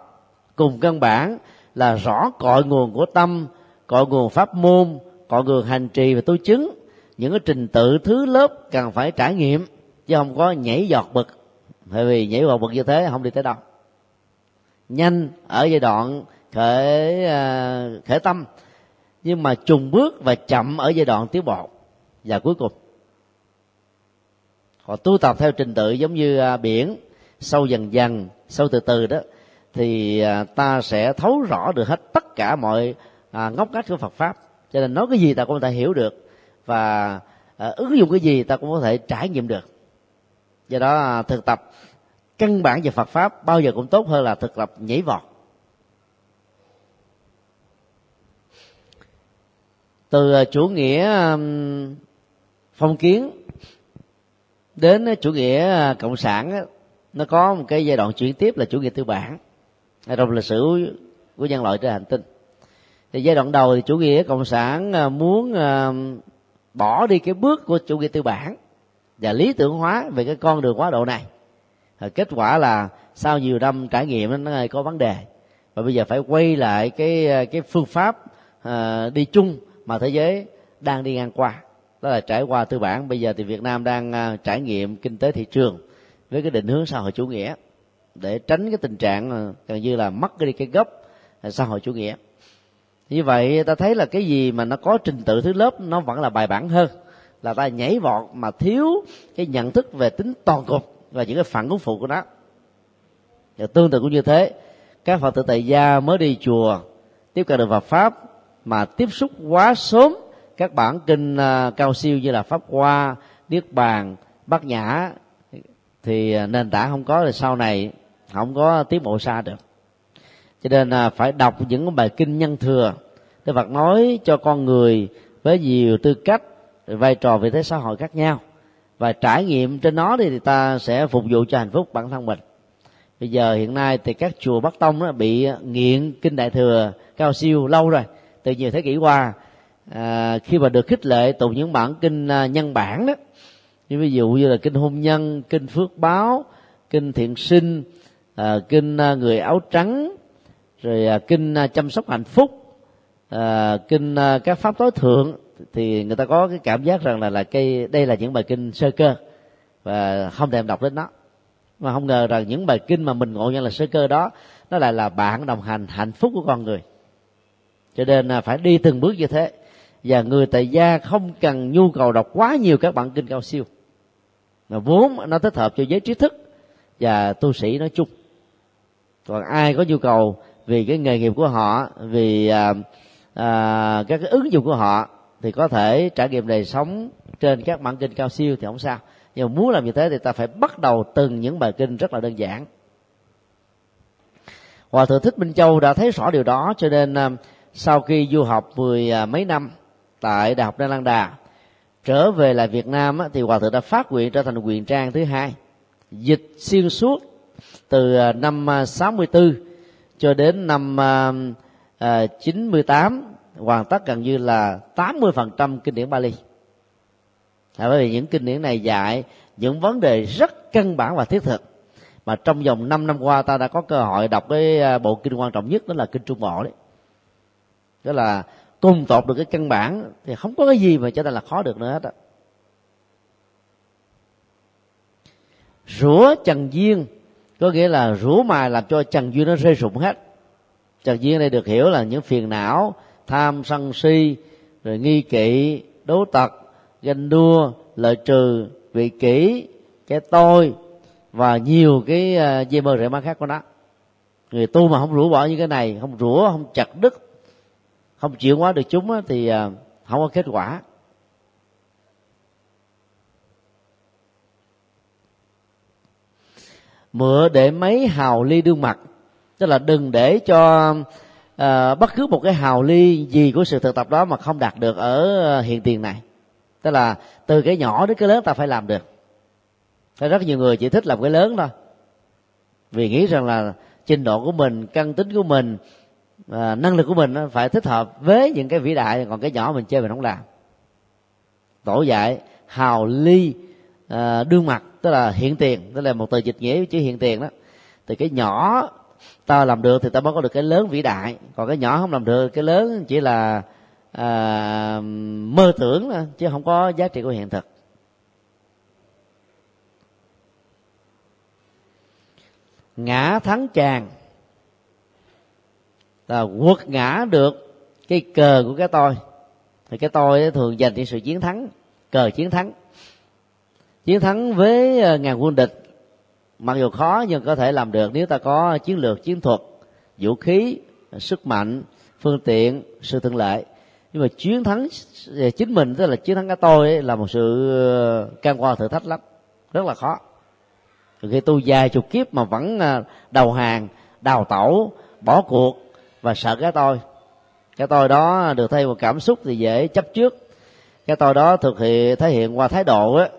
cùng căn bản là rõ cội nguồn của tâm, cội nguồn pháp môn, cội nguồn hành trì và tu chứng. Những cái trình tự thứ lớp cần phải trải nghiệm chứ không có nhảy giọt bực bởi vì nhảy vào bực như thế không đi tới đâu. Nhanh ở giai đoạn khởi à, khởi tâm. Nhưng mà trùng bước và chậm ở giai đoạn tiến bộ. Và cuối cùng họ tu tập theo trình tự giống như à, biển. Sâu dần dần sâu từ từ đó thì à, ta sẽ thấu rõ được hết tất cả mọi à, ngóc ngách của Phật pháp. Cho nên nói cái gì ta cũng có thể hiểu được. Và à, ứng dụng cái gì ta cũng có thể trải nghiệm được do đó à, thực tập căn bản về Phật pháp bao giờ cũng tốt hơn là thực tập nhảy vọt. Từ à, chủ nghĩa phong kiến đến à, chủ nghĩa cộng sản nó có một cái giai đoạn chuyển tiếp là chủ nghĩa tư bản trong lịch sử của nhân loại trên hành tinh. Thì giai đoạn đầu thì chủ nghĩa cộng sản muốn bỏ đi cái bước của chủ nghĩa tư bản và lý tưởng hóa về cái con đường quá độ này. Và kết quả là sau nhiều năm trải nghiệm nó có vấn đề. Và bây giờ phải quay lại cái cái phương pháp uh, đi chung mà thế giới đang đi ngang qua. Đó là trải qua tư bản. Bây giờ thì việt nam đang uh, trải nghiệm kinh tế thị trường với cái định hướng xã hội chủ nghĩa để tránh cái tình trạng ờ, gần như là mất đi cái gốc xã hội chủ nghĩa. Như vậy ta thấy là cái gì mà nó có trình tự thứ lớp nó vẫn là bài bản hơn là ta nhảy vọt mà thiếu cái nhận thức về tính toàn cục và những cái phản ứng phụ của nó. Và tương tự cũng như thế, các phật tử tại gia mới đi chùa, tiếp cận được Phật pháp mà tiếp xúc quá sớm các bản kinh à, cao siêu như là pháp hoa, niết bàn, bát nhã, thì à, nền tảng không có thì sau này không có tiến bộ xa được. Cho nên là phải đọc những bài kinh nhân thừa Đức Phật nói cho con người với nhiều tư cách vai trò vị thế xã hội khác nhau. Và trải nghiệm trên nó thì ta sẽ phục vụ cho hạnh phúc bản thân mình. Bây giờ hiện nay thì các chùa bắc tông đó bị à, nghiện kinh đại thừa cao siêu lâu rồi từ nhiều thế kỷ qua. À, khi mà được khích lệ tụng những bản kinh à, nhân bản đó như ví dụ như là kinh hôn nhân kinh phước báo kinh thiện sinh à, kinh à, người áo trắng rồi à, kinh chăm sóc hạnh phúc à, kinh à, các pháp tối thượng thì người ta có cái cảm giác rằng là là cây đây là những bài kinh sơ cơ và không thèm đọc đến nó. Mà không ngờ rằng những bài kinh mà mình ngộ nhận là sơ cơ đó nó lại là bạn đồng hành hạnh phúc của con người. Cho nên là phải đi từng bước như thế. Và người tại gia không cần nhu cầu đọc quá nhiều các bản kinh cao siêu. Mà vốn nó thích hợp cho giới trí thức và tu sĩ nói chung. Còn ai có nhu cầu vì cái nghề nghiệp của họ vì à, à, các cái ứng dụng của họ thì có thể trải nghiệm đời sống trên các bản kinh cao siêu thì không sao. Nhưng mà muốn làm như thế thì ta phải bắt đầu từng những bài kinh rất là đơn giản. Hòa thượng thích minh châu đã thấy rõ điều đó, cho nên à, sau khi du học mười à, mấy năm tại đại học đa Lan Đà, trở về lại Việt Nam thì hòa thượng đã phát nguyện trở thành quyền trang thứ hai, dịch xuyên suốt từ à, năm 64 cho đến năm 98 hoàn tất gần như là 80% kinh điển Bali. À, bởi vì những kinh điển này dạy những vấn đề rất căn bản và thiết thực. Mà trong vòng 5 năm qua ta đã có cơ hội đọc cái à, bộ kinh quan trọng nhất đó là kinh Trung Bộ đấy. Đó là cùng tột được cái căn bản thì không có cái gì mà cho ta là khó được nữa hết á. Rủa trần duyên có nghĩa là rủa mài làm cho trần duyên nó rơi rụng hết. Trần duyên đây được hiểu là những phiền não tham sân si, rồi nghi kỵ, đố tật, ganh đua, lợi trừ, vị kỷ cái tôi, và nhiều cái à, dây mơ rễ má khác của nó. Người tu mà không rũ bỏ như cái này, không rủa, không chặt đứt, không chuyển hóa được chúng thì à, không có kết quả. Mượn để mấy hào ly đương mặt, tức là đừng để cho à, bất cứ một cái hào ly gì của sự thực tập đó mà không đạt được ở ờ, hiện tiền này. Tức là từ cái nhỏ đến cái lớn ta phải làm được. Thế rất nhiều người chỉ thích làm cái lớn thôi. Vì nghĩ rằng là trình độ của mình căn tính của mình à, năng lực của mình phải thích hợp với những cái vĩ đại còn cái nhỏ mình chơi mình không làm. Tổ dạy hào ly à, đương mặt tức là hiện tiền tức là một từ dịch nghĩa chữ hiện tiền đó. Thì cái nhỏ ta làm được thì ta mới có được cái lớn vĩ đại. Còn cái nhỏ không làm được cái lớn chỉ là à, mơ tưởng chứ không có giá trị của hiện thực. Ngã thắng chàng. Là quật ngã được cái cờ của cái tôi. Thì cái tôi thường dành cho sự chiến thắng cờ chiến thắng. Chiến thắng với à, ngàn quân địch mặc dù khó nhưng có thể làm được nếu ta có chiến lược chiến thuật vũ khí sức mạnh phương tiện sự thuận lợi. Nhưng mà chiến thắng chính mình tức là chiến thắng cái tôi ấy, là một sự ờ, can qua thử thách lắm. Rất là khó. Khi tu dài chục kiếp mà vẫn ờ, đầu hàng đào tẩu bỏ cuộc và sợ cái tôi. Cái tôi đó được thay một cảm xúc thì dễ chấp trước. Cái tôi đó thực hiện thể hiện qua thái độ ấy,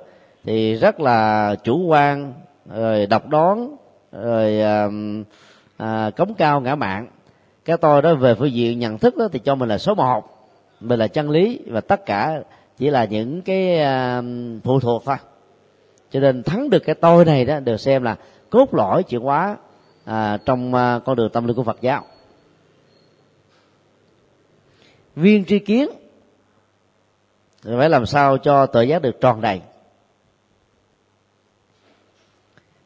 thì rất là chủ quan rồi độc đoán rồi à, à, cống cao ngã mạng. Cái tôi đó về phương diện nhận thức đó thì cho mình là số một mình là chân lý và tất cả chỉ là những cái à, phụ thuộc thôi. Cho nên thắng được cái tôi này đó được xem là cốt lõi chuyển hóa à, trong à, con đường tâm linh của Phật giáo. Viên tri kiến phải làm sao cho tự giác được tròn đầy.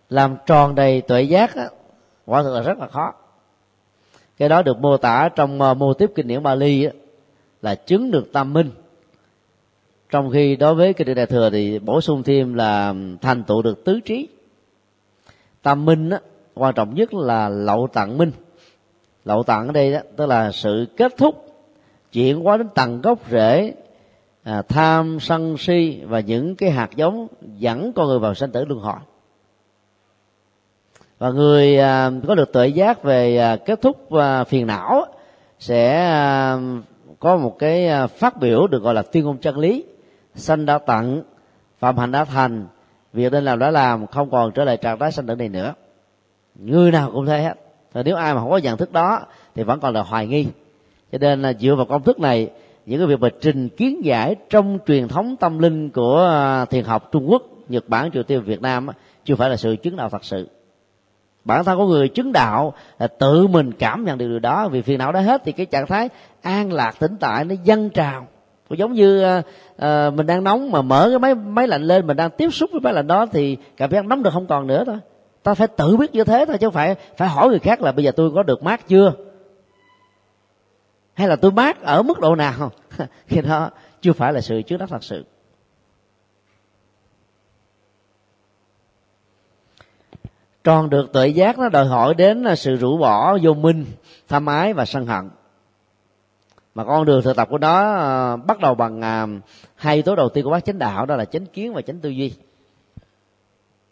Làm tròn đầy tuệ giác á, quả thực là rất là khó. Cái đó được mô tả trong ờ, mô tiếp kinh điển Bali á, là chứng được tam minh. Trong khi đối với kinh điển đại thừa thì bổ sung thêm là thành tựu được tứ trí. Tam minh á, quan trọng nhất là lậu tặng minh. Lậu tặng ở đây đó tức là sự kết thúc chuyển hóa đến tầng gốc rễ à, tham sân si và những cái hạt giống dẫn con người vào sanh tử luân hồi và người à, có được tuệ giác về à, kết thúc à, phiền não sẽ có một cái phát biểu được gọi là tuyên ngôn chân lý. Sanh đã tận phạm hạnh đã thành việc nên làm đã làm không còn trở lại trạng thái sanh tử này nữa. Người nào cũng thế hết. Và nếu ai mà không có nhận thức đó thì vẫn còn là hoài nghi. Cho nên là dựa vào công thức này những cái việc mà trình kiến giải trong truyền thống tâm linh của thiền học Trung Quốc, Nhật Bản, Triều Tiên, Việt Nam chưa phải là sự chứng đạo thật sự. Bản thân của người chứng đạo là tự mình cảm nhận được điều đó vì phiền não đã hết thì cái trạng thái an lạc tĩnh tại nó dâng trào. Cũng giống như uh, mình đang nóng mà mở cái máy máy lạnh lên mình đang tiếp xúc với máy lạnh đó thì cảm giác nóng được không còn nữa thôi. Ta phải tự biết như thế thôi chứ không phải phải hỏi người khác là bây giờ tôi có được mát chưa? Hay là tôi mát ở mức độ nào? [laughs] Khi đó chưa phải là sự trước đắc thật sự. Còn được tự giác nó đòi hỏi đến à, sự rũ bỏ vô minh tham ái và sân hận. Mà con đường thực tập của nó à, bắt đầu bằng à, hai yếu tố đầu tiên của bác chánh đạo đó là chánh kiến và chánh tư duy.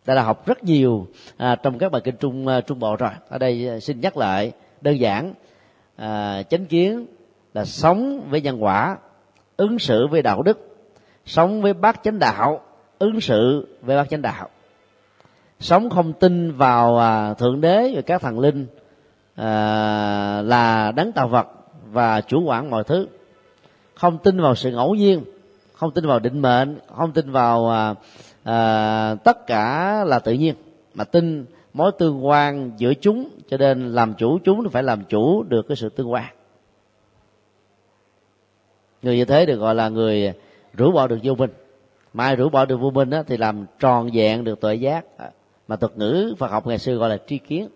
Ta đã học rất nhiều à, trong các bài kinh trung trung bộ rồi. Ở đây xin nhắc lại đơn giản à, chánh kiến là sống với nhân quả ứng xử với đạo đức sống với bác chánh đạo ứng xử với bác chánh đạo sống không tin vào à, thượng đế và các thần linh à, là đấng tạo vật và chủ quản mọi thứ. Không tin vào sự ngẫu nhiên không tin vào định mệnh không tin vào à, à, tất cả là tự nhiên. Mà tin mối tương quan giữa chúng cho nên làm chủ chúng phải làm chủ được cái sự tương quan. Người như thế được gọi là người rũ bỏ được vô minh. Mai rũ bỏ được vô minh đó, thì làm tròn vẹn được tội giác. À, mà thuật ngữ Phật học ngày xưa gọi là tri kiến.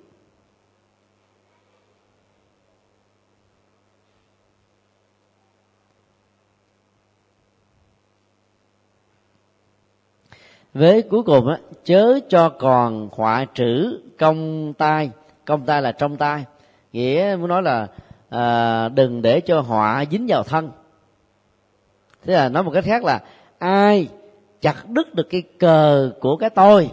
Với cuối cùng á chớ cho còn họa trữ công tai. Công tai là trong tai. Nghĩa muốn nói là à, đừng để cho họa dính vào thân. Thế là nói một cách khác là ai chặt đứt được cái cờ của cái tôi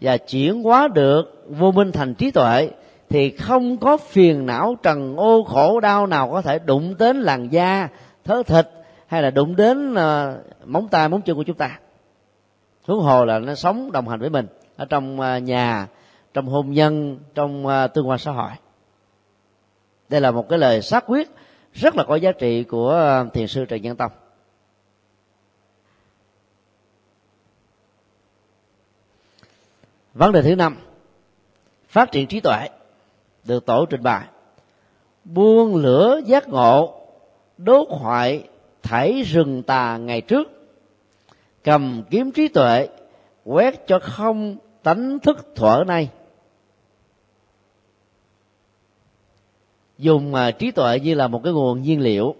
và chuyển hóa được vô minh thành trí tuệ thì không có phiền não trần ô khổ đau nào có thể đụng đến làn da thớ thịt hay là đụng đến uh, móng tay móng chân của chúng ta. Huống hồ là nó sống đồng hành với mình ở trong uh, nhà trong hôn nhân trong uh, tương quan xã hội. Đây là một cái lời xác quyết rất là có giá trị của uh, thiền sư trần nhân tông. Vấn đề thứ năm. Phát triển trí tuệ được tổ trình bày. Buông lửa giác ngộ, đốt hoại thảy rừng tà ngày trước. Cầm kiếm trí tuệ, quét cho không tánh thức thuở nay. Dùng mà trí tuệ như là một cái nguồn nhiên liệu.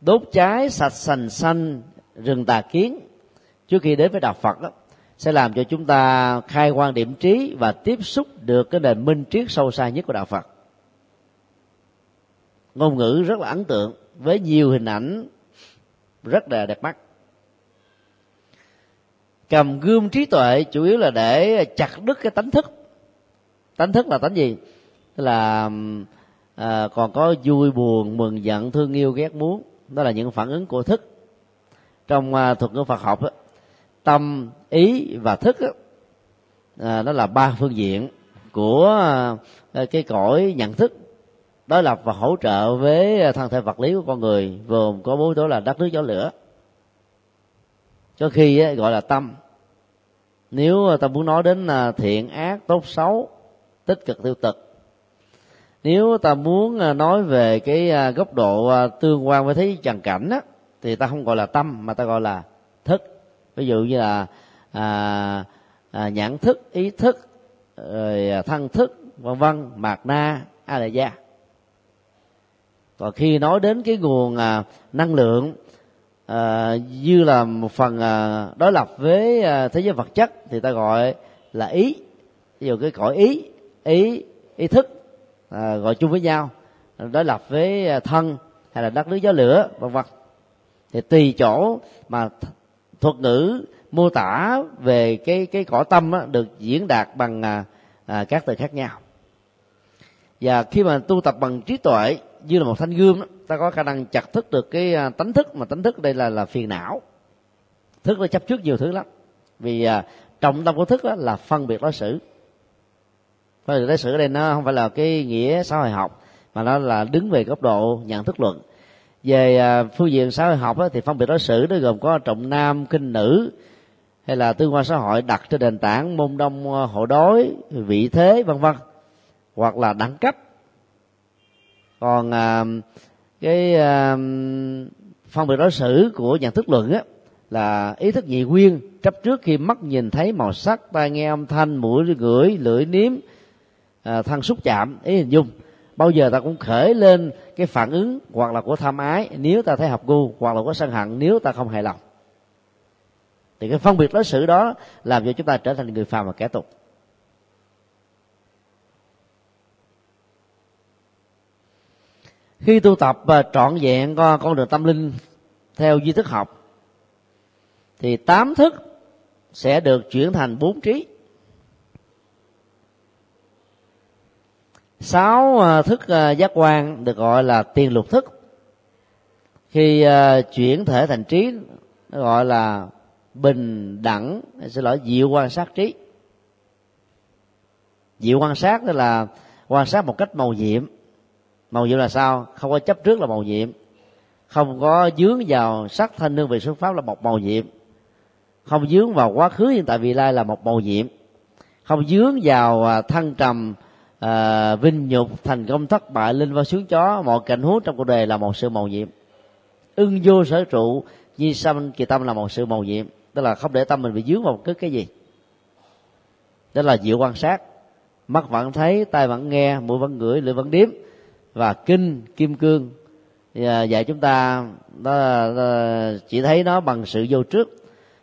Đốt cháy sạch sành xanh rừng tà kiến. Trước khi đến với đạo phật đó sẽ làm cho chúng ta khai quan điểm trí và tiếp xúc được cái nền minh triết sâu xa nhất của đạo phật. Ngôn ngữ rất là ấn tượng với nhiều hình ảnh rất là đẹp mắt. Cầm gươm trí tuệ chủ yếu là để chặt đứt cái tánh thức. Tánh thức là tánh gì? Tức là à, còn có vui buồn mừng giận thương yêu ghét muốn. Đó là những phản ứng của thức. Trong à, thuật ngữ phật học đó, tâm ý và thức đó, à, đó là ba phương diện của à, cái cõi nhận thức đối lập và hỗ trợ với à, thân thể vật lý của con người gồm có bốn tố là đất nước gió lửa. Có khi á, gọi là tâm. Nếu à, ta muốn nói đến là thiện ác tốt xấu tích cực tiêu cực. Nếu ta muốn à, nói về cái góc độ tương quan với thế trần cảnh á, thì ta không gọi là tâm mà ta gọi là thức ví dụ như là à, à, nhãn thức ý thức rồi thân thức vân vân mạt na a la gia. Còn khi nói đến cái nguồn à, năng lượng à, như là một phần à, đối lập với à, thế giới vật chất thì ta gọi là ý. Ví dụ cái cõi ý ý ý thức à, gọi chung với nhau đối lập với à, thân hay là đất nước gió lửa vân vân. Thì tùy chỗ mà thuật ngữ mô tả về cái cái cõi tâm á, được diễn đạt bằng à, à, các từ khác nhau. Và khi mà tu tập bằng trí tuệ như là một thanh gươm đó, ta có khả năng chặt thức được cái à, tánh thức mà tánh thức đây là là phiền não. Thức nó chấp trước nhiều thứ lắm. Vì à, trọng tâm của thức đó là phân biệt đối xử. Phân biệt đối xử ở đây nó không phải là cái nghĩa xã hội học mà nó là đứng về góc độ nhận thức luận về à, phương diện xã hội học đó, thì phân biệt đối xử nó gồm có trọng nam kinh nữ hay là tương quan xã hội đặt trên nền tảng môn đông à, hộ đối vị thế vân vân hoặc là đẳng cấp. Còn à, cái à, phân biệt đối xử của nhận thức luận á là ý thức nhị nguyên chấp trước khi mắt nhìn thấy màu sắc tai nghe âm thanh mũi ngửi lưỡi nếm à, thân xúc chạm ý hình dung bao giờ ta cũng khởi lên cái phản ứng hoặc là của tham ái nếu ta thấy hợp gu hoặc là có sân hận nếu ta không hài lòng. Thì cái phân biệt đối xử đó làm cho chúng ta trở thành người phàm và kẻ tục. Khi tu tập và trọn vẹn con đường tâm linh theo duy thức học, thì tám thức sẽ được chuyển thành bốn trí. Sáu à, thức à, giác quan được gọi là tiền lục thức. Khi à, chuyển thể thành trí, nó gọi là bình đẳng, xin lỗi, diệu quan sát trí. Diệu quan sát tức là quan sát một cách màu nhiệm. Màu nhiệm là sao? Không có chấp trước là màu nhiệm. Không có dướng vào sắc thanh nương về xuất pháp là một màu nhiệm. Không dướng vào quá khứ hiện tại vị lai là một màu nhiệm. Không dướng vào thăng trầm à, vinh nhục thành công thất bại linh vào xuống chó mọi cảnh huống trong cuộc đời là một sự màu nhiệm. Ưng vô sở trụ di sanh kỳ tâm là một sự màu nhiệm. Tức là không để tâm mình bị dướng vào cái cái gì. Đó là diệu quan sát. Mắt vẫn thấy tai vẫn nghe mũi vẫn ngửi lưỡi vẫn điếm. Và kinh kim cương. Dạy chúng ta đó, đó chỉ thấy nó bằng sự vô trước.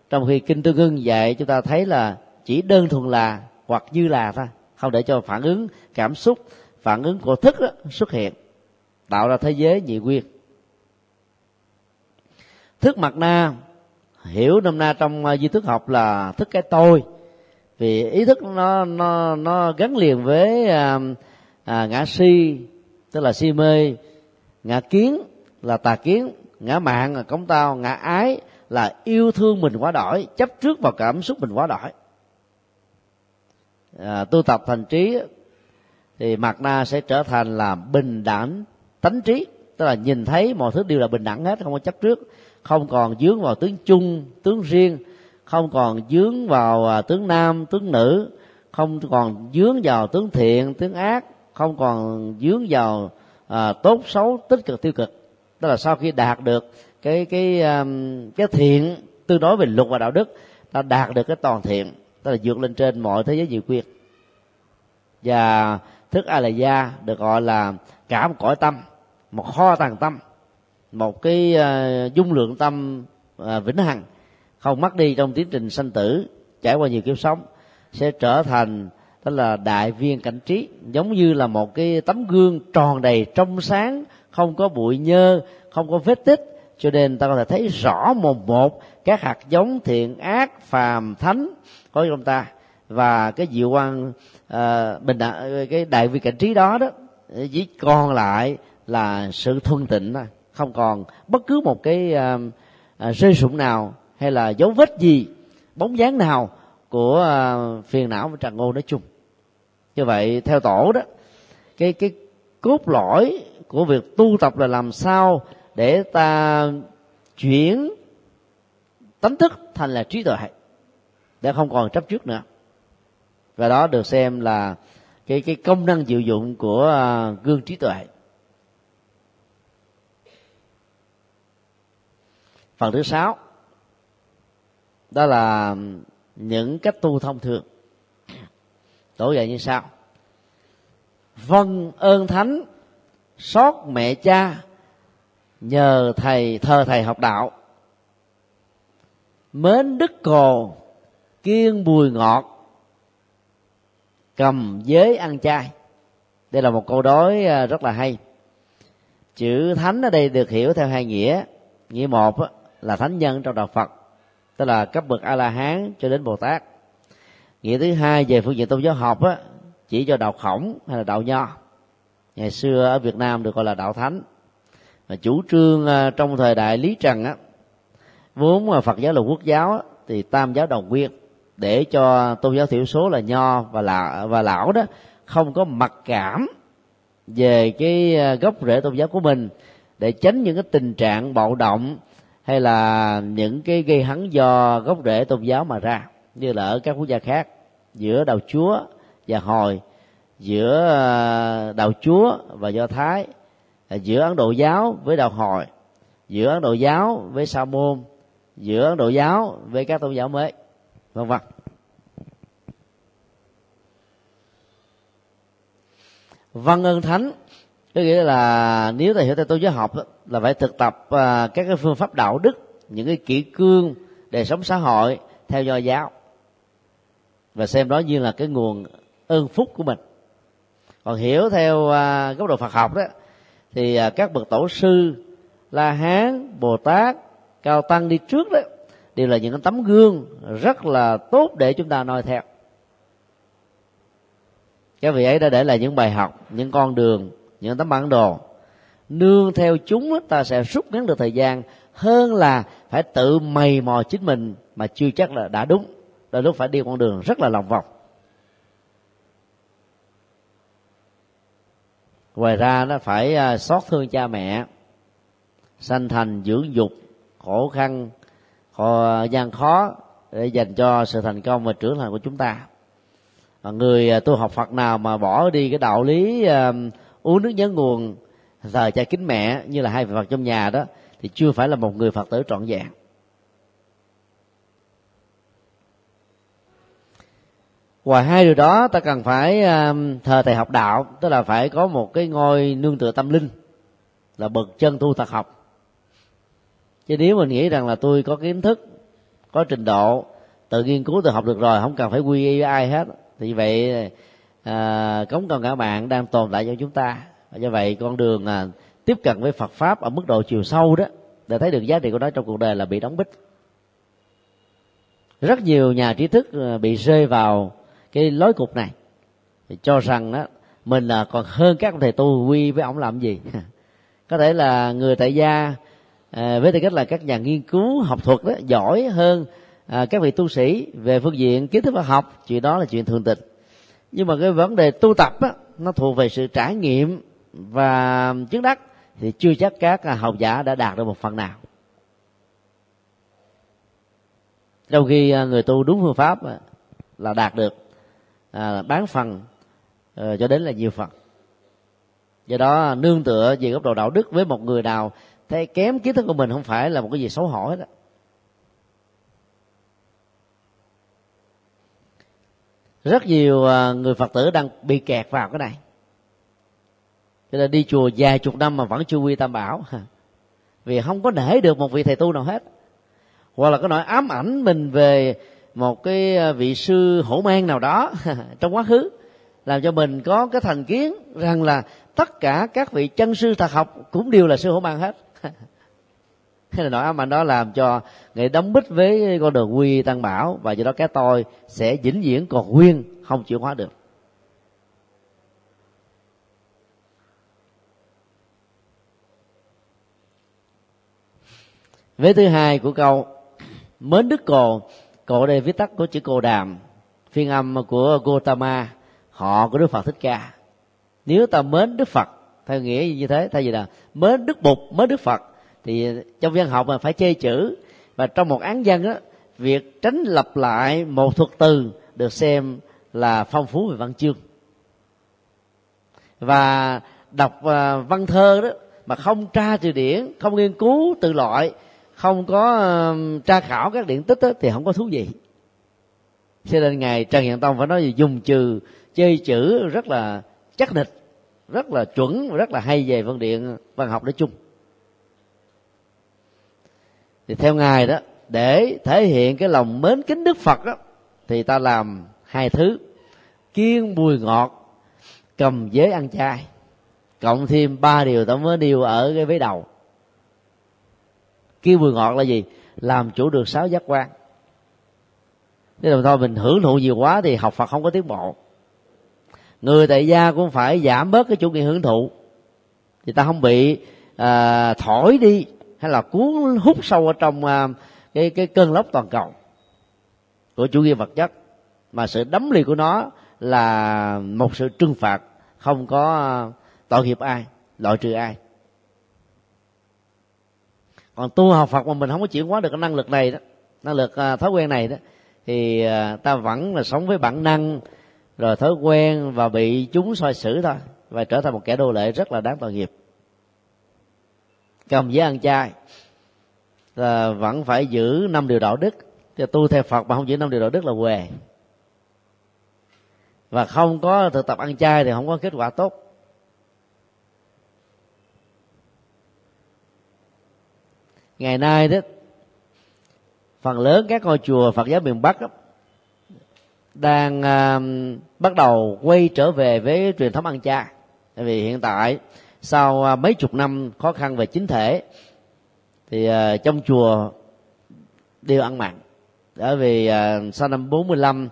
Trong khi kinh tương ưng dạy chúng ta thấy là chỉ đơn thuần là hoặc như là thôi không để cho phản ứng cảm xúc phản ứng của thức đó xuất hiện tạo ra thế giới nhị nguyên. Thức mặt na hiểu nôm na trong à, di thức học là thức cái tôi. Vì ý thức nó nó nó gắn liền với à, à, ngã si tức là si mê. Ngã kiến là tà kiến ngã mạng là cống tao ngã ái là yêu thương mình quá đổi chấp trước vào cảm xúc mình quá đổi à, tu tập thành trí thì mặt na sẽ trở thành là bình đẳng tánh trí. Tức là nhìn thấy mọi thứ đều là bình đẳng hết không có chấp trước không còn dướng vào tướng chung tướng riêng không còn dướng vào à, tướng nam tướng nữ không còn dướng vào tướng thiện tướng ác không còn dướng vào à, tốt xấu tích cực tiêu cực. Tức là sau khi đạt được cái cái um, cái thiện tương đối về luật và đạo đức ta đạt được cái toàn thiện tức là vượt lên trên mọi thế giới diệu quyệt và thức a la gia được gọi là cả một cõi tâm một kho tàng tâm một cái uh, dung lượng tâm uh, vĩnh hằng. Không mất đi trong tiến trình sanh tử trải qua nhiều kiếp sống sẽ trở thành đó là đại viên cảnh trí giống như là một cái tấm gương tròn đầy trong sáng không có bụi nhơ không có vết tích cho nên ta có thể thấy rõ một một các hạt giống thiện ác phàm thánh có trong ta. Và cái diệu quan à, bình đẳng, cái đại vị cảnh trí đó đó chỉ còn lại là sự thuần tịnh thôi. Không còn bất cứ một cái à, à, rơi sụng nào hay là dấu vết gì bóng dáng nào của à, phiền não và tràn ngô nói chung. Như vậy theo tổ đó cái cái cốt lõi của việc tu tập là làm sao để ta chuyển tánh thức thành là trí tuệ. Để không còn chấp trước nữa. Và đó được xem là cái cái công năng diệu dụng của à, gương trí tuệ. Phần thứ sáu, đó là những cách tu thông thường. Tổ dạy như sau. Vâng ơn thánh, xót mẹ cha nhờ thầy thờ thầy học đạo. Mến đức cồ kiên bùi ngọt cầm giới ăn chay. Đây là một câu đối à, rất là hay. Chữ thánh ở đây được hiểu theo hai nghĩa. Nghĩa một là thánh nhân trong đạo phật tức là cấp bậc a la hán cho đến bồ tát. Nghĩa thứ hai về phương diện tôn giáo học á, chỉ cho đạo khổng hay là đạo nho. Ngày xưa ở việt nam được gọi là đạo thánh và chủ trương à, trong thời đại lý trần á vốn mà phật giáo là quốc giáo á, thì tam giáo đồng nguyên để cho tôn giáo thiểu số là nho và lão và lão đó không có mặc cảm về cái à, gốc rễ tôn giáo của mình để tránh những cái tình trạng bạo động hay là những cái gây hấn do gốc rễ tôn giáo mà ra như là ở các quốc gia khác giữa đạo chúa và hồi giữa à, đạo chúa và do thái giữa ấn độ giáo với đạo hồi giữa ấn độ giáo với sa môn, giữa ấn độ giáo với các tôn giáo mới, vân vân. Văn ơn thánh, có nghĩa là nếu ta hiểu theo tôn giáo học là phải thực tập à, các cái phương pháp đạo đức, những cái kỹ cương, đời sống xã hội theo do giáo. Và xem đó như là cái nguồn ơn phúc của mình. Còn hiểu theo à, góc độ Phật học đó thì à, các bậc tổ sư, La Hán, Bồ Tát, Cao Tăng đi trước đó đều là những tấm gương rất là tốt để chúng ta noi theo. Các vị ấy đã để lại những bài học, những con đường, những tấm bản đồ. Nương theo chúng ta sẽ rút ngắn được thời gian hơn là phải tự mày mò chính mình mà chưa chắc là đã đúng. Đôi lúc phải đi con đường rất là lòng vòng. Ngoài ra nó phải à, xót thương cha mẹ sanh thành dưỡng dục khổ khăn khó, à, gian khó để dành cho sự thành công và trưởng thành của chúng ta. À, người tu học Phật nào mà bỏ đi cái đạo lý uh, uống nước nhớ nguồn thờ cha kính mẹ như là hai vị Phật trong nhà đó thì chưa phải là một người Phật tử trọn vẹn. Ngoài hai điều đó ta cần phải um, thờ thầy học đạo tức là phải có một cái ngôi nương tựa tâm linh là bậc chân tu thật học. Chứ nếu mình nghĩ rằng là tôi có kiến thức có trình độ tự nghiên cứu tự học được rồi không cần phải quy y với ai hết thì vậy à, cống con cả bạn đang tồn tại cho chúng ta. Và do vậy con đường à, tiếp cận với Phật pháp ở mức độ chiều sâu đó để thấy được giá trị của nó trong cuộc đời là bị đóng bích. Rất nhiều nhà trí thức à, bị rơi vào cái lối cục này. Thì cho rằng đó mình là còn hơn các thầy tu quy với ông làm gì? [laughs] Có thể là người tại gia à, với tư cách là các nhà nghiên cứu học thuật đó giỏi hơn à, các vị tu sĩ về phương diện kiến thức và học chuyện đó là chuyện thường tình. Nhưng mà cái vấn đề tu tập đó nó thuộc về sự trải nghiệm và chứng đắc thì chưa chắc các học giả đã đạt được một phần nào. Trong khi à, người tu đúng phương pháp là đạt được à, bán phần à, cho đến là nhiều phần. Do đó nương tựa về góc độ đạo đức với một người nào thấy kém kiến thức của mình không phải là một cái gì xấu hổ hết đó. rất nhiều à, người phật tử đang bị kẹt vào cái này. Cho nên đi chùa vài chục năm mà vẫn chưa quy tam bảo. [laughs] Vì không có để được một vị thầy tu nào hết. Hoặc là có nỗi ám ảnh mình về một cái ờ, vị sư hổ mang nào đó [laughs] trong quá khứ, làm cho mình có cái thành kiến rằng là tất cả các vị chân sư thật học cũng đều là sư hổ mang hết. [laughs] Hay là nỗi ám ảnh đó làm cho người đóng bích với con đường quy tăng bảo và do đó cái tôi sẽ vĩnh viễn còn nguyên, không chịu hóa được. Vế thứ hai của câu, mến đức cồ cổ đây viết tắt của chữ cô đàm, phiên âm của Gotama họ của Đức Phật Thích Ca. Nếu ta mến Đức Phật, theo nghĩa như thế? Thay vì là mến Đức Bụt, mến Đức Phật. Thì trong văn học mà phải chê chữ, và trong một án văn á, việc tránh lặp lại một thuật từ được xem là phong phú về văn chương. Và đọc à, văn thơ đó mà không tra từ điển, không nghiên cứu từ loại không có tra khảo các điển tích đó, thì không có thú gì cho nên ngài trần hiện tông phải nói gì dùng trừ chơi chữ rất là chắc nịch rất là chuẩn rất là hay về văn điện văn học nói chung. Thì theo ngài đó để thể hiện cái lòng mến kính đức phật đó thì ta làm hai thứ. Kiêng bùi ngọt cầm giới ăn chay. Cộng thêm ba điều ta mới điều ở cái vế đầu kêu mùi ngọt là gì? Làm chủ được sáu giác quan. Nếu là thôi mình hưởng thụ nhiều quá thì học phật không có tiến bộ. Người tại gia cũng phải giảm bớt cái chủ nghĩa hưởng thụ. Thì ta không bị à, thổi đi hay là cuốn hút sâu ở trong à, cái cái cơn lốc toàn cầu của chủ nghĩa vật chất. Mà sự đấm lì của nó là một sự trừng phạt không có à, tội nghiệp ai loại trừ ai còn tu học phật mà mình không có chuyển hóa được cái năng lực này đó năng lực à, thói quen này đó thì à, ta vẫn là sống với bản năng rồi thói quen và bị chúng soi xử thôi và trở thành một kẻ đô lệ rất là đáng tội nghiệp. Cầm với ăn chay là vẫn phải giữ năm điều đạo đức. Thì tu theo phật mà không giữ năm điều đạo đức là què. Và không có thực tập ăn chay thì không có kết quả tốt. Ngày nay đó phần lớn các ngôi chùa Phật giáo miền Bắc đó, đang uh, bắt đầu quay trở về với truyền thống ăn cha. Tại vì hiện tại sau uh, mấy chục năm khó khăn về chính thể thì uh, trong chùa đều ăn mặn. Bởi vì uh, sau năm 45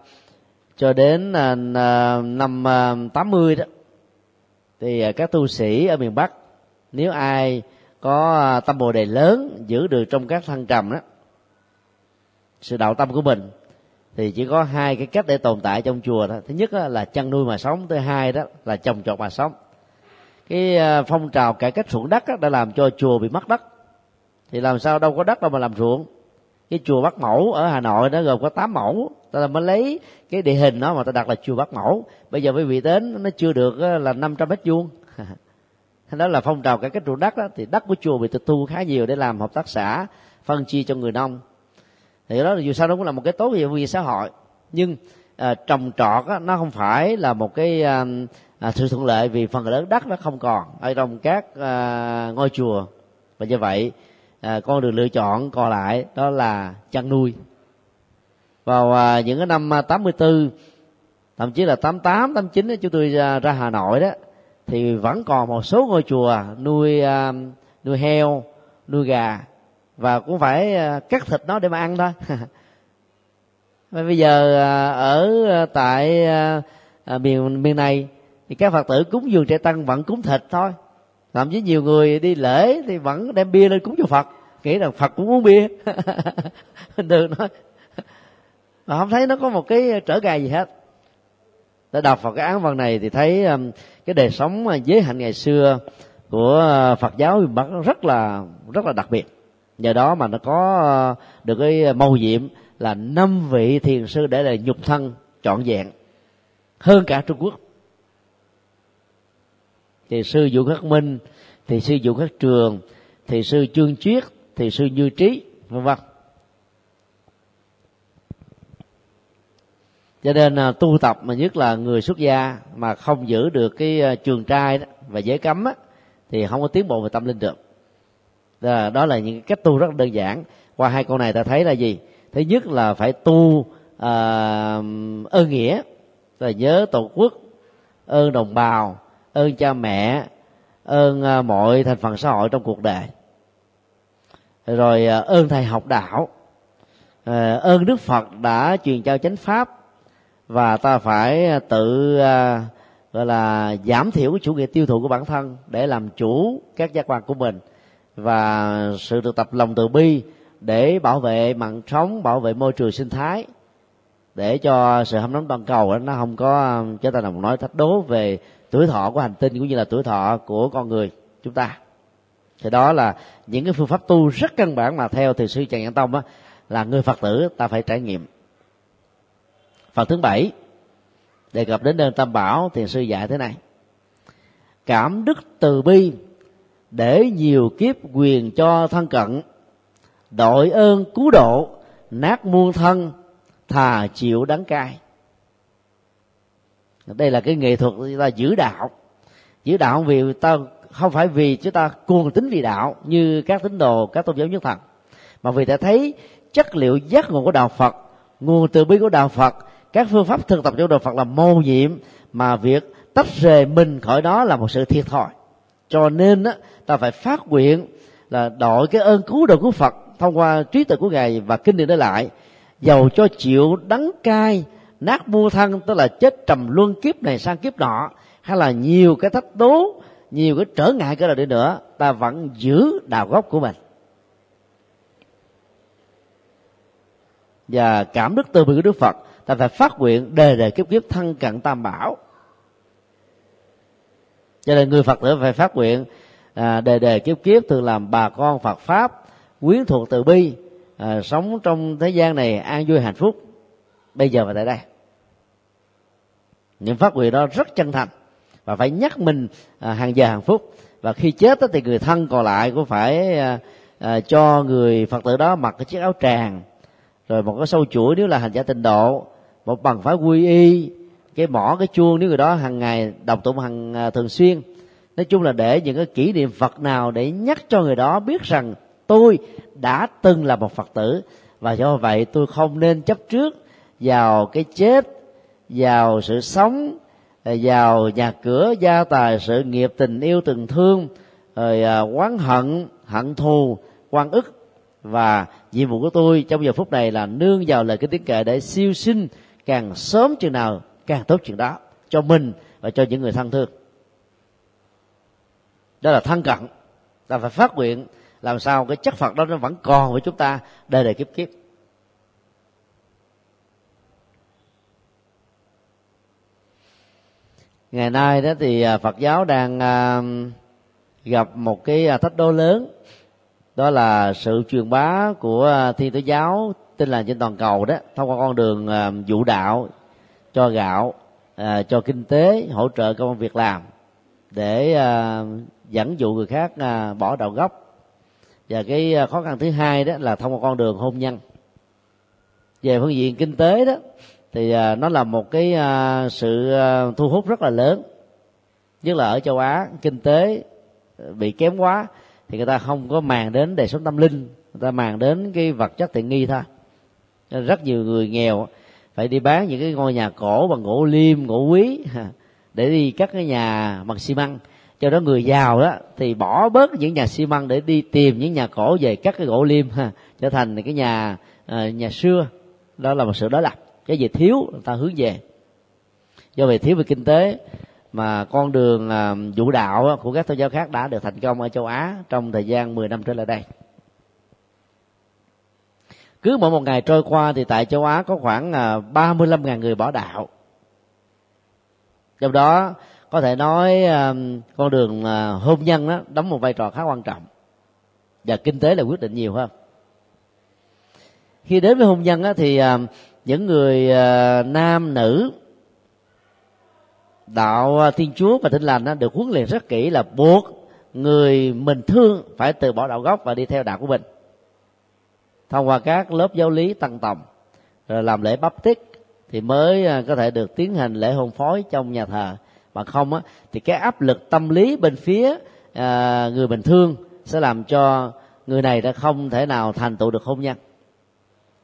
cho đến uh, năm uh, 80 đó thì uh, các tu sĩ ở miền Bắc nếu ai có à, tâm bồ đề lớn giữ được trong các thăng trầm đó. Sự đạo tâm của mình thì chỉ có hai cái cách để tồn tại trong chùa đó thứ nhất là chăn nuôi mà sống, thứ hai đó là trồng trọt mà sống. Cái à, phong trào cải cách ruộng đất đã làm cho chùa bị mất đất. Thì làm sao đâu có đất đâu mà làm ruộng. Cái chùa Bắc Mẫu ở Hà Nội nó gồm có 8 mẫu. Ta mới lấy cái địa hình đó mà ta đặt là chùa Bắc Mẫu. Bây giờ quý vị đến, nó chưa được là 500 mét vuông. [laughs] đó là phong trào cải cách ruộng đất đó. Thì đất của chùa bị tịch thu khá nhiều để làm hợp tác xã phân chia cho người nông. Thì đó là dù sao nó cũng là một cái tốt về xã hội. Nhưng à, trồng trọt á, nó không phải là một cái à, à, sự thuận lợi vì phần lớn đất nó không còn ở trong các à, ngôi chùa. Và như vậy à, con đường lựa chọn còn lại đó là chăn nuôi. Vào à, những cái năm à, 84 thậm chí là 88 89 chúng tôi à, ra Hà Nội đó thì vẫn còn một số ngôi chùa nuôi à, nuôi heo, nuôi gà, và cũng phải à, cắt thịt nó để mà ăn thôi. [laughs] Và bây giờ à, ở tại miền miền này thì các phật tử cúng dường trẻ tăng vẫn cúng thịt thôi. Thậm chí nhiều người đi lễ thì vẫn đem bia lên cúng cho phật. Nghĩ rằng phật cũng uống bia. [laughs] Được nói. Mà không thấy nó có một cái trở ngại gì hết đã đọc vào cái án văn này thì thấy um, cái đời sống à, giới hạnh ngày xưa của à, phật giáo miền bắc rất là rất là đặc biệt. Nhờ đó mà nó có à, được cái màu nhiệm là năm vị thiền sư để là nhục thân trọn vẹn hơn cả trung quốc. Thì sư vũ khắc minh, thì sư vũ khắc trường, thì sư chương Triết thì sư như trí, vân vân. Cho nên à, tu tập mà nhất là người xuất gia mà không giữ được cái à, trường trai đó, và giới cấm á, thì không có tiến bộ về tâm linh được. Đó, đó là những cách tu rất đơn giản. Qua hai câu này ta thấy là gì? Thứ nhất là phải tu à, ơn nghĩa là nhớ tổ quốc ơn đồng bào ơn cha mẹ ơn à, mọi thành phần xã hội trong cuộc đời. Rồi ơn thầy học đạo ơn đức phật đã truyền trao chánh pháp và ta phải à, tự à, gọi là giảm thiểu cái chủ nghĩa tiêu thụ của bản thân để làm chủ các giác quan của mình và sự thực tập lòng từ bi để bảo vệ mạng sống bảo vệ môi trường sinh thái. Để cho sự hâm nóng toàn cầu đó, nó không có à, chúng ta đồng nói thách đố về tuổi thọ của hành tinh cũng như là tuổi thọ của con người chúng ta. Thì đó là những cái phương pháp tu rất căn bản mà theo thì sư trần nhãn tông á là người phật tử ta phải trải nghiệm phần thứ bảy, đề cập đến đơn tam bảo, thiền sư dạy thế này. Cảm đức từ bi để nhiều kiếp quyền cho thân cận, đội ơn cứu độ, nát muôn thân, thà chịu đắng cay. Đây là cái nghệ thuật chúng ta giữ đạo. Giữ đạo vì ta, không phải vì chúng ta cuồng tính vì đạo như các tín đồ, các tôn giáo nhất thần, mà vì ta thấy chất liệu giác ngộ của đạo phật, nguồn từ bi của đạo phật các phương pháp thực tập của đạo phật là mô nhiệm mà việc tách rời mình khỏi đó là một sự thiệt thòi. Cho nên á, ta phải phát nguyện là đổi cái ơn cứu độ của phật thông qua trí tuệ của ngài và kinh điển để lại dầu cho chịu đắng cay nát mua thân tức là chết trầm luân kiếp này sang kiếp nọ hay là nhiều cái thách đố nhiều cái trở ngại cái nào đi nữa ta vẫn giữ đạo gốc của mình. Và cảm đức từ bi của đức phật ta phải phát nguyện đề đề kiếp kiếp thân cận tam bảo. Cho nên người phật tử phải phát nguyện à, đề đề kiếp kiếp thường làm bà con phật pháp quyến thuộc từ bi à, sống trong thế gian này an vui hạnh phúc. Bây giờ và tại đây. Những phát nguyện đó rất chân thành và phải nhắc mình à, hàng giờ hàng phút. Và khi chết thì người thân còn lại cũng phải à, à, cho người phật tử đó mặc cái chiếc áo tràng rồi một cái sâu chuỗi nếu là hành giả tịnh độ một bằng phải quy y, cái mỏ cái chuông nếu người đó hàng ngày đọc tụng hàng à, thường xuyên. Nói chung là để những cái kỷ niệm phật nào để nhắc cho người đó biết rằng tôi đã từng là một phật tử. Và do vậy tôi không nên chấp trước vào cái chết, vào sự sống à, vào nhà cửa, gia tài, sự nghiệp tình yêu, tình thương, rồi à, oán hận hận thù quan ức. Và nhiệm vụ của tôi trong giờ phút này là nương vào lời kinh tiếng kệ để siêu sinh càng sớm chừng nào càng tốt chừng đó, cho mình và cho những người thân thương. Đó là thân cận, ta phải phát nguyện làm sao cái chất phật đó nó vẫn còn với chúng ta đời đời kiếp kiếp. Ngày nay đó thì à, phật giáo đang à, gặp một cái à, thách đố lớn, đó là sự truyền bá của thiên tử giáo tin lành trên toàn cầu đó, thông qua con đường ờ, vụ đạo, cho gạo ờ, cho kinh tế, hỗ trợ công việc làm để ờ, dẫn dụ người khác bỏ đạo gốc. Và cái khó khăn thứ hai đó là thông qua con đường hôn nhân. Về phương diện kinh tế đó, thì nó là một cái sự thu hút rất là lớn. Nhất là ở châu á, kinh tế bị kém quá thì người ta không có màng đến đời sống tâm linh, người ta màng đến cái vật chất tiện nghi thôi. Nên rất nhiều người nghèo phải đi bán những cái ngôi nhà cổ bằng gỗ liêm gỗ quý để đi cắt cái nhà bằng xi măng. Cho đó người giàu đó thì bỏ bớt những nhà xi măng để đi tìm những nhà cổ về cắt cái gỗ liêm ha trở thành cái nhà uh, nhà xưa. Đó là một sự đối lập. Cái gì thiếu người ta hướng về. Do vậy thiếu về kinh tế mà con đường ờ, vũ đạo của các tôn giáo khác đã được thành công ở châu Á trong thời gian 10 năm trở lại đây cứ mỗi một ngày trôi qua thì tại châu Á có khoảng à, 35.000 người bỏ đạo. Trong đó có thể nói à, con đường à, hôn nhân đó đóng một vai trò khá quan trọng. Và kinh tế là quyết định nhiều hơn. Khi đến với hôn nhân thì những người nam nữ đạo thiên chúa và Tin lành đó, được huấn luyện rất kỹ là buộc người mình thương phải từ bỏ đạo gốc và đi theo đạo của mình thông qua các lớp giáo lý tăng tòng rồi làm lễ bắp tích thì mới à, có thể được tiến hành lễ hôn phối trong nhà thờ. Mà không á thì cái áp lực tâm lý bên phía à, người bình thường sẽ làm cho người này đã không thể nào thành tựu được hôn nhân.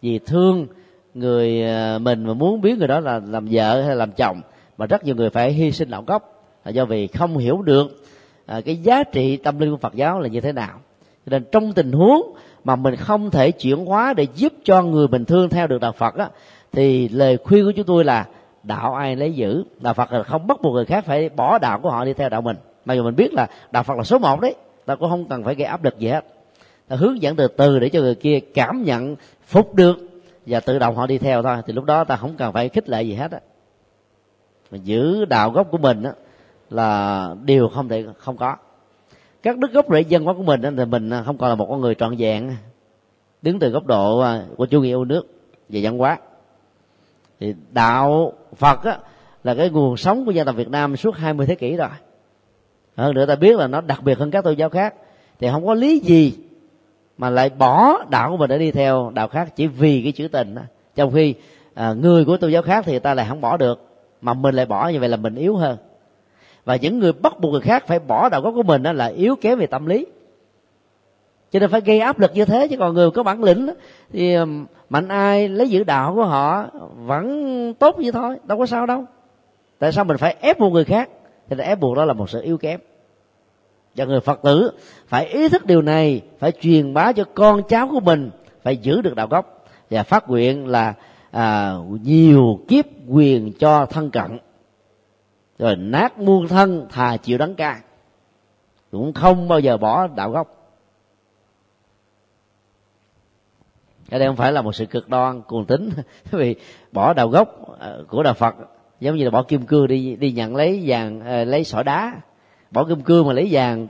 Vì thương người à, mình mà muốn biến người đó là làm vợ hay làm chồng mà rất nhiều người phải hy sinh đạo gốc là do vì không hiểu được à, cái giá trị tâm linh của Phật giáo là như thế nào. Cho nên trong tình huống mà mình không thể chuyển hóa để giúp cho người bình thường theo được đạo Phật á, thì lời khuyên của chúng tôi là đạo ai lấy giữ. Đạo Phật là không bắt buộc người khác phải bỏ đạo của họ đi theo đạo mình. Mà dù mình biết là đạo Phật là số một đấy, ta cũng không cần phải gây áp lực gì hết. Ta hướng dẫn từ từ để cho người kia cảm nhận, phục được và tự động họ đi theo thôi. Thì lúc đó ta không cần phải khích lệ gì hết á. Mà giữ đạo gốc của mình á là điều không thể, không có các đức gốc rễ dân hóa của mình thì mình à, không còn là một con người trọn vẹn đứng từ góc độ à, của chủ nghĩa yêu nước và văn hóa. Thì đạo phật á, là cái nguồn sống của dân tộc việt nam suốt 20 thế kỷ rồi. Hơn nữa ta biết là nó đặc biệt hơn các tôn giáo khác. Thì không có lý gì mà lại bỏ đạo của mình để đi theo đạo khác chỉ vì cái chữ tình đó. trong khi à, người của tôn giáo khác thì ta lại không bỏ được mà mình lại bỏ như vậy là mình yếu hơn và những người bắt buộc người khác phải bỏ đạo gốc của mình đó là yếu kém về tâm lý. Cho nên phải gây áp lực như thế chứ còn người có bản lĩnh thì mạnh ai lấy giữ đạo của họ vẫn tốt như thôi đâu có sao đâu. Tại sao mình phải ép buộc người khác? Thì ép buộc đó là một sự yếu kém. Và người phật tử phải ý thức điều này phải truyền bá cho con cháu của mình phải giữ được đạo gốc. Và phát nguyện là à, nhiều kiếp quyền cho thân cận rồi nát muôn thân thà chịu đắng cay cũng không bao giờ bỏ đạo gốc. Cái đây không phải là một sự cực đoan cuồng tính [laughs] vì bỏ đạo gốc ờ, của đạo phật, giống như là bỏ kim cương đi đi nhận lấy vàng ờ, lấy sỏi đá. Bỏ kim cương mà lấy vàng,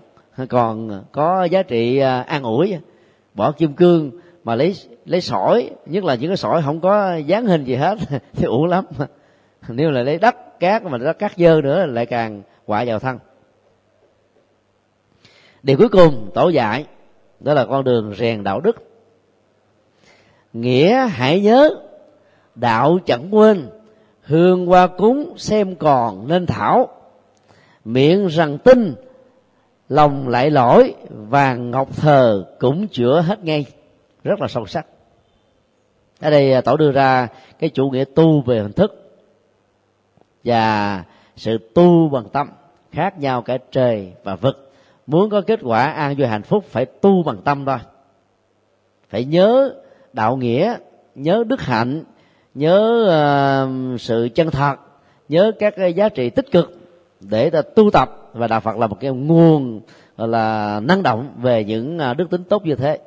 còn có giá trị ờ, an ủi. Bỏ kim cương mà lấy lấy sỏi, nhất là những cái sỏi không có dáng hình gì hết, [laughs] thì uổng lắm. Nếu là lấy đất cát, mà đất cát dơ nữa, lại càng quả vào thân. Điều cuối cùng, tổ dạy, đó là con đường rèn đạo đức. Nghĩa hãy nhớ, đạo chẳng quên, hương qua cúng xem còn nên thảo. Miệng rằng tin, lòng lại lỗi, và ngọc thờ cũng chữa hết ngay. Rất là sâu sắc. Ở đây à, tổ đưa ra cái chủ nghĩa tu về hình thức và sự tu bằng tâm khác nhau cả trời và vực. Muốn có kết quả an vui hạnh phúc phải tu bằng tâm thôi. Phải nhớ đạo nghĩa nhớ đức hạnh nhớ uh, sự chân thật nhớ các cái giá trị tích cực để ta tu tập. Và đạo phật là một cái nguồn gọi là năng động về những à, đức tính tốt như thế.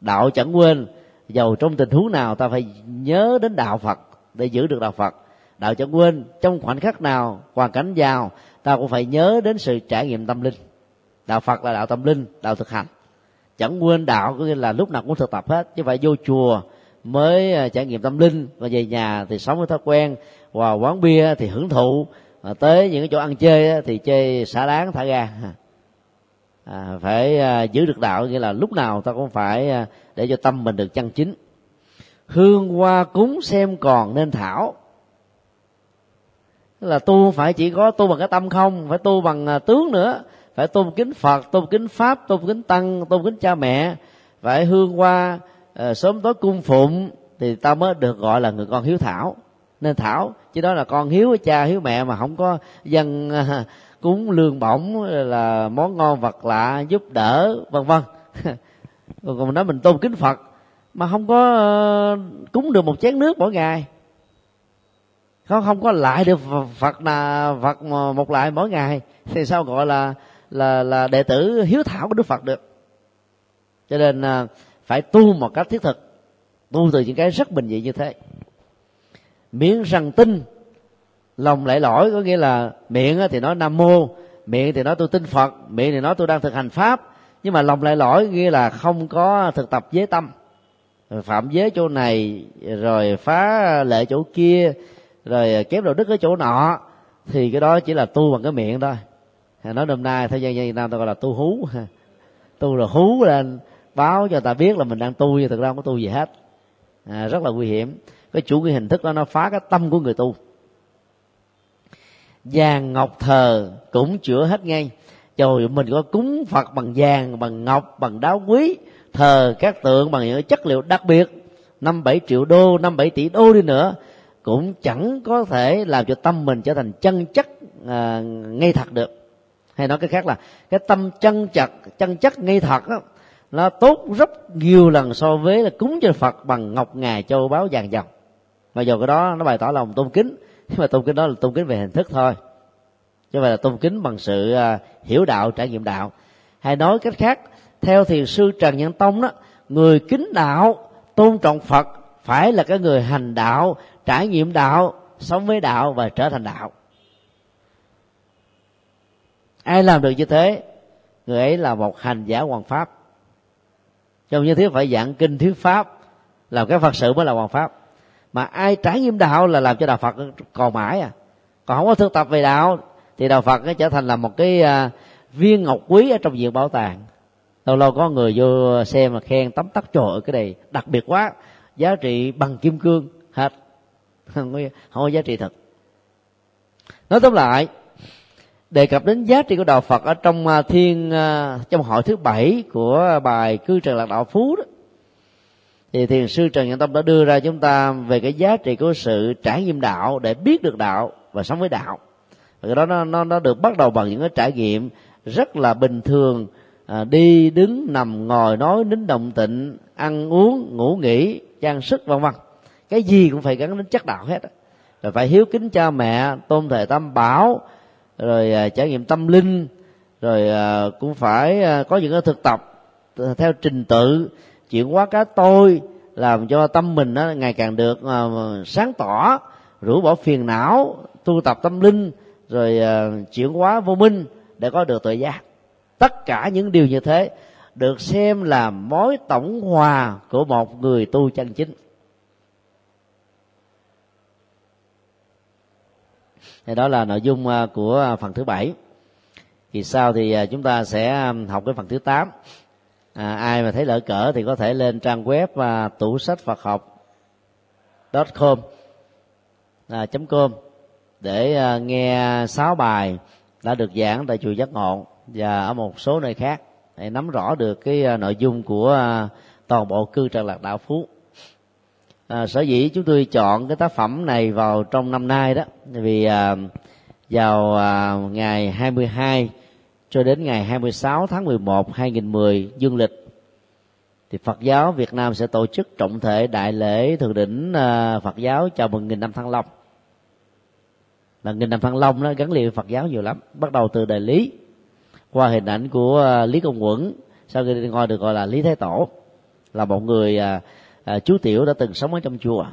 Đạo chẳng quên dầu trong tình huống nào ta phải nhớ đến đạo phật để giữ được đạo phật đạo chẳng quên trong khoảnh khắc nào hoàn cảnh giàu ta cũng phải nhớ đến sự trải nghiệm tâm linh. Đạo phật là đạo tâm linh đạo thực hành. Chẳng quên đạo có nghĩa là lúc nào cũng thực tập hết chứ phải vô chùa mới à, trải nghiệm tâm linh và về nhà thì sống với thói quen và quán bia thì hưởng thụ mà tới những cái chỗ ăn chơi thì chơi xả đáng thả ga. À, phải à, giữ được đạo nghĩa là lúc nào ta cũng phải à, để cho tâm mình được chân chính. Hương hoa cúng xem còn nên thảo là tu phải chỉ có tu bằng cái tâm không phải tu bằng à, tướng nữa. Phải tôn kính phật tôn kính pháp tôn kính tăng tôn kính cha mẹ. Phải hương hoa uh, sớm tối cung phụng thì ta mới được gọi là người con hiếu thảo. Nên thảo chứ đó là con hiếu cha hiếu mẹ mà không có dân uh, cúng lương bổng là món ngon vật lạ giúp đỡ vân vân. [laughs] Còn nói mình tôn kính phật mà không có uh, cúng được một chén nước mỗi ngày không không có lại được phật là phật một lại mỗi ngày. Thì sao gọi là là là đệ tử hiếu thảo của đức phật được? Cho nên à, phải tu một cách thiết thực. Tu từ những cái rất bình dị như thế. Miệng rằng tin, lòng lại lỗi có nghĩa là miệng thì nói nam mô, miệng thì nói tôi tin phật, miệng thì nói tôi đang thực hành pháp. Nhưng mà lòng lại lỗi nghĩa là không có thực tập giới tâm. Phạm giới chỗ này, rồi phá lệ chỗ kia rồi ờ, kép đạo đức ở chỗ nọ thì cái đó chỉ là tu bằng cái miệng thôi. Nói hôm nay thế gian việt nam tôi gọi là tu hú. [laughs] Tu là hú lên báo cho ta biết là mình đang tu nhưng thực ra không có tu gì hết. À, rất là nguy hiểm. Cái chủ nghĩa hình thức đó nó phá cái tâm của người tu. Vàng ngọc thờ cũng chữa hết ngay. Trời mình có cúng phật bằng vàng bằng ngọc bằng đá quý thờ các tượng bằng những chất liệu đặc biệt. Năm bảy triệu đô năm bảy tỷ đô đi nữa cũng chẳng có thể làm cho tâm mình trở thành chân chất à, ngay thật được. Hay nói cái khác là cái tâm chân chặt chân chất ngay thật đó, nó tốt rất nhiều lần so với là cúng cho phật bằng ngọc ngà châu báu vàng dòng. Mà dù cái đó nó bày tỏ lòng tôn kính nhưng mà tôn kính đó là tôn kính về hình thức thôi. Chứ không là tôn kính bằng sự à, hiểu đạo trải nghiệm đạo. Hay nói cách khác theo thiền sư trần nhân tông đó người kính đạo tôn trọng phật phải là cái người hành đạo trải nghiệm đạo, sống với đạo và trở thành đạo. Ai làm được như thế, người ấy là một hành giả hoàng pháp. Trong như thế phải dạng kinh thuyết pháp, làm cái phật sự mới là hoàng pháp. Mà ai trải nghiệm đạo là làm cho đạo phật còn mãi à. Còn không có thực tập về đạo, thì đạo phật nó trở thành là một cái à, viên ngọc quý ở trong viện bảo tàng. Lâu lâu có người vô xem mà khen tấm tắc trời cái này, đặc biệt quá, giá trị bằng kim cương, hết không có, không có giá trị thật. Nói tóm lại đề cập đến giá trị của đạo Phật ở trong à, thiên à, trong hội thứ bảy của bài cư trần lạc đạo phú đó thì thiền sư trần nhân tâm đã đưa ra chúng ta về cái giá trị của sự trải nghiệm đạo để biết được đạo và sống với đạo. Và cái đó nó, nó nó được bắt đầu bằng những cái trải nghiệm rất là bình thường à, đi đứng nằm ngồi nói nín động tịnh ăn uống ngủ nghỉ trang sức vân vân cái gì cũng phải gắn đến chất đạo hết rồi phải hiếu kính cha mẹ, tôn thờ tam bảo, rồi à, trải nghiệm tâm linh, rồi à, cũng phải à, có những cái thực tập theo trình tự, chuyển hóa cá tôi, làm cho tâm mình nó ngày càng được sáng tỏ, rũ bỏ phiền não, tu tập tâm linh, rồi chuyển hóa vô minh để có được tự giác. Tất cả những điều như thế được xem là mối tổng hòa của một người tu chân chính. Thì đó là nội dung à, của à, phần thứ bảy. Thì sau thì à, chúng ta sẽ học cái phần thứ tám. À, ai mà thấy lỡ cỡ thì có thể lên trang web và tủ sách phật học com à, com để à, nghe sáu bài đã được giảng tại chùa giác ngộ và ở một số nơi khác để nắm rõ được cái nội dung của toàn bộ cư trần lạc đạo phú à, sở dĩ chúng tôi chọn cái tác phẩm này vào trong năm nay đó vì à, vào à, ngày 22 cho đến ngày 26 tháng 11 2010 dương lịch thì Phật giáo Việt Nam sẽ tổ chức trọng thể đại lễ thượng đỉnh à, Phật giáo chào mừng nghìn năm Thăng Long. là nghìn năm Thăng Long nó gắn liền với Phật giáo nhiều lắm, bắt đầu từ đời Lý qua hình ảnh của à, Lý Công Uẩn, sau khi ngồi được gọi là Lý Thái Tổ, là một người à, à, chú tiểu đã từng sống ở trong chùa.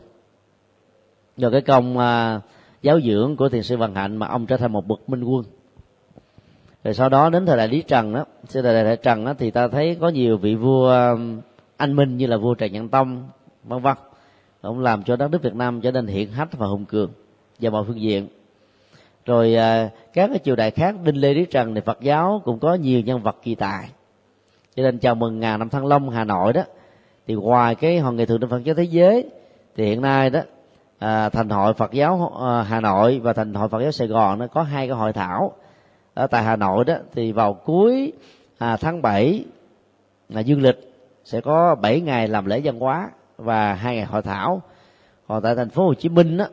Nhờ cái công à, giáo dưỡng của thiền sư Văn Hạnh mà ông trở thành một bậc minh quân. Rồi sau đó đến thời đại lý trần đó thời đại, lý trần đó thì ta thấy có nhiều vị vua à, anh minh như là vua trần nhân tông vân vân. Ông làm cho đất nước việt nam trở nên hiện hách và hùng cường và mọi phương diện. Rồi à, các cái triều đại khác đinh lê lý trần thì phật giáo cũng có nhiều nhân vật kỳ tài. Cho nên chào mừng ngàn năm thăng long hà nội đó thì ngoài cái hội nghị thượng đỉnh phật giáo thế giới thì hiện nay đó à, thành hội phật giáo à, hà nội và thành hội phật giáo sài gòn nó có hai cái hội thảo. Ở tại Hà Nội đó thì vào cuối à, tháng 7 là dương lịch sẽ có 7 ngày làm lễ văn hóa và hai ngày hội thảo. Còn tại thành phố Hồ Chí Minh đó,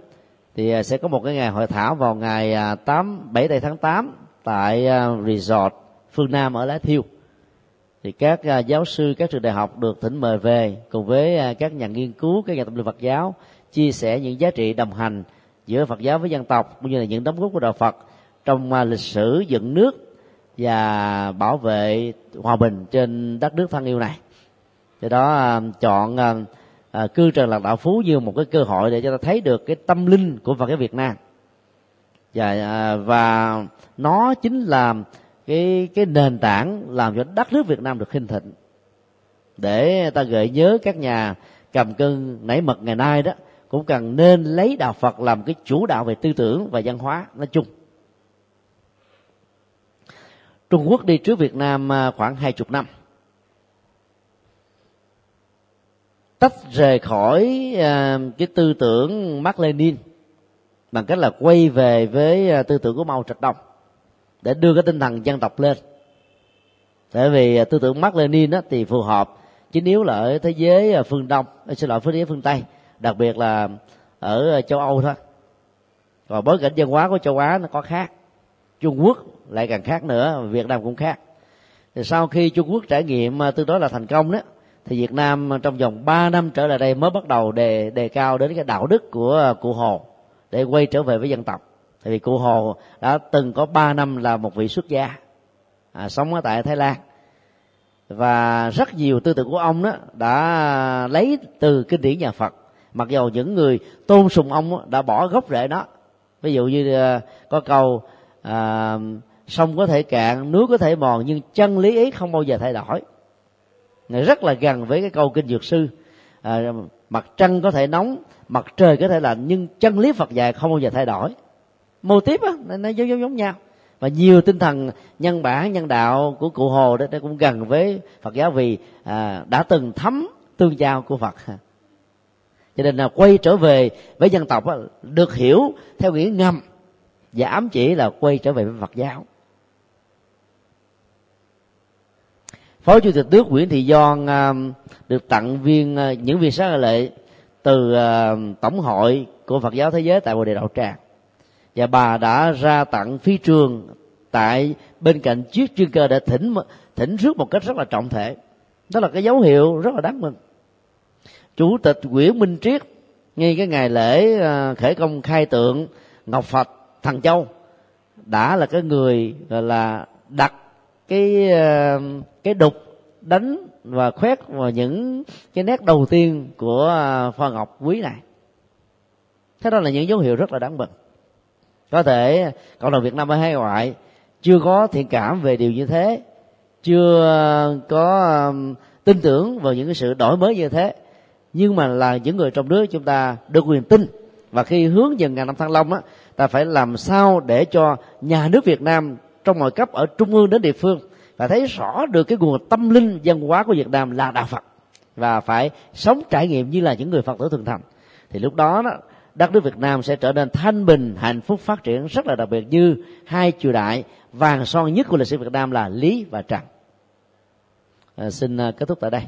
thì à, sẽ có một cái ngày hội thảo vào ngày à, 8 7 tây tháng 8 tại à, resort phương Nam ở Lá Thiêu thì các à, giáo sư các trường đại học được thỉnh mời về cùng với à, các nhà nghiên cứu các nhà tâm linh Phật giáo chia sẻ những giá trị đồng hành giữa Phật giáo với dân tộc cũng như là những đóng góp của đạo Phật trong uh, lịch sử dựng nước và bảo vệ hòa bình trên đất nước thân yêu này. Do đó uh, chọn uh, cư trần lạc đạo phú như một cái cơ hội để cho ta thấy được cái tâm linh của Phật giáo Việt Nam. Và và nó chính là cái cái nền tảng làm cho đất nước Việt Nam được hình thịnh. Để ta gợi nhớ các nhà cầm cân nảy mật ngày nay đó, cũng cần nên lấy đạo Phật làm cái chủ đạo về tư tưởng và văn hóa nói chung. Trung Quốc đi trước Việt Nam à, khoảng hai chục năm. Tách rời khỏi à, cái tư tưởng Mark Lenin bằng cách là quay về với à, tư tưởng của Mao Trạch Đông để đưa cái tinh thần dân tộc lên. Tại vì à, tư tưởng Mark Lenin đó thì phù hợp chính yếu là ở thế giới à, phương Đông à, xin lỗi thế giới phương Tây, đặc biệt là ở châu Âu thôi. Còn bối cảnh văn hóa của châu Á nó có khác, Trung Quốc lại càng khác nữa, Việt Nam cũng khác. Thì sau khi Trung Quốc trải nghiệm tương đối là thành công đó, thì Việt Nam trong vòng 3 năm trở lại đây mới bắt đầu đề đề cao đến cái đạo đức của cụ Hồ để quay trở về với dân tộc tại vì cụ Hồ đã từng có 3 năm là một vị xuất gia à, sống ở tại Thái Lan. Và rất nhiều tư tưởng của ông đó đã lấy từ kinh điển nhà Phật. Mặc dầu những người tôn sùng ông đã bỏ gốc rễ đó ví dụ như à, có câu à, sông có thể cạn núi có thể mòn nhưng chân lý ấy không bao giờ thay đổi. Này rất là gần với cái câu kinh dược sư à, mặt trăng có thể nóng mặt trời có thể lạnh nhưng chân lý phật dạy không bao giờ thay đổi mô tiếp á nó giống giống giống nhau. Và nhiều tinh thần nhân bản nhân đạo của cụ hồ đó, nó cũng gần với phật giáo vì à, đã từng thấm tương giao của phật. Cho nên là quay trở về với dân tộc á, được hiểu theo nghĩa ngầm và ám chỉ là quay trở về với phật giáo. Phó chủ tịch nước nguyễn thị doan à, được tặng viên à, những viên sáng lệ từ à, tổng hội của phật giáo thế giới tại bồ đề đạo tràng và bà đã ra tặng phi trường tại bên cạnh chiếc chuyên cơ để thỉnh thỉnh rước một cách rất là trọng thể. Đó là cái dấu hiệu rất là đáng mừng. Chủ tịch nguyễn minh triết ngay cái ngày lễ à, khởi công khai tượng ngọc phật thằng châu đã là cái người, gọi là, đặt cái à, cái đục đánh và khoét vào những cái nét đầu tiên của à, pho ngọc quý này. Thế đó là những dấu hiệu rất là đáng mừng có thể cộng đồng việt nam ở hải ngoại chưa có thiện cảm về điều như thế chưa có um, tin tưởng vào những cái sự đổi mới như thế. Nhưng mà là những người trong nước chúng ta được quyền tin. Và khi hướng dần ngàn năm thăng long á ta phải làm sao để cho nhà nước việt nam trong mọi cấp ở trung ương đến địa phương và thấy rõ được cái nguồn tâm linh văn hóa của việt nam là đạo phật. Và phải sống trải nghiệm như là những người phật tử thường thành. Thì lúc đó, đó đất nước việt nam sẽ trở nên thanh bình hạnh phúc phát triển rất là đặc biệt như hai triều đại vàng son nhất của lịch sử việt nam là lý và trần. À, xin à, kết thúc tại đây.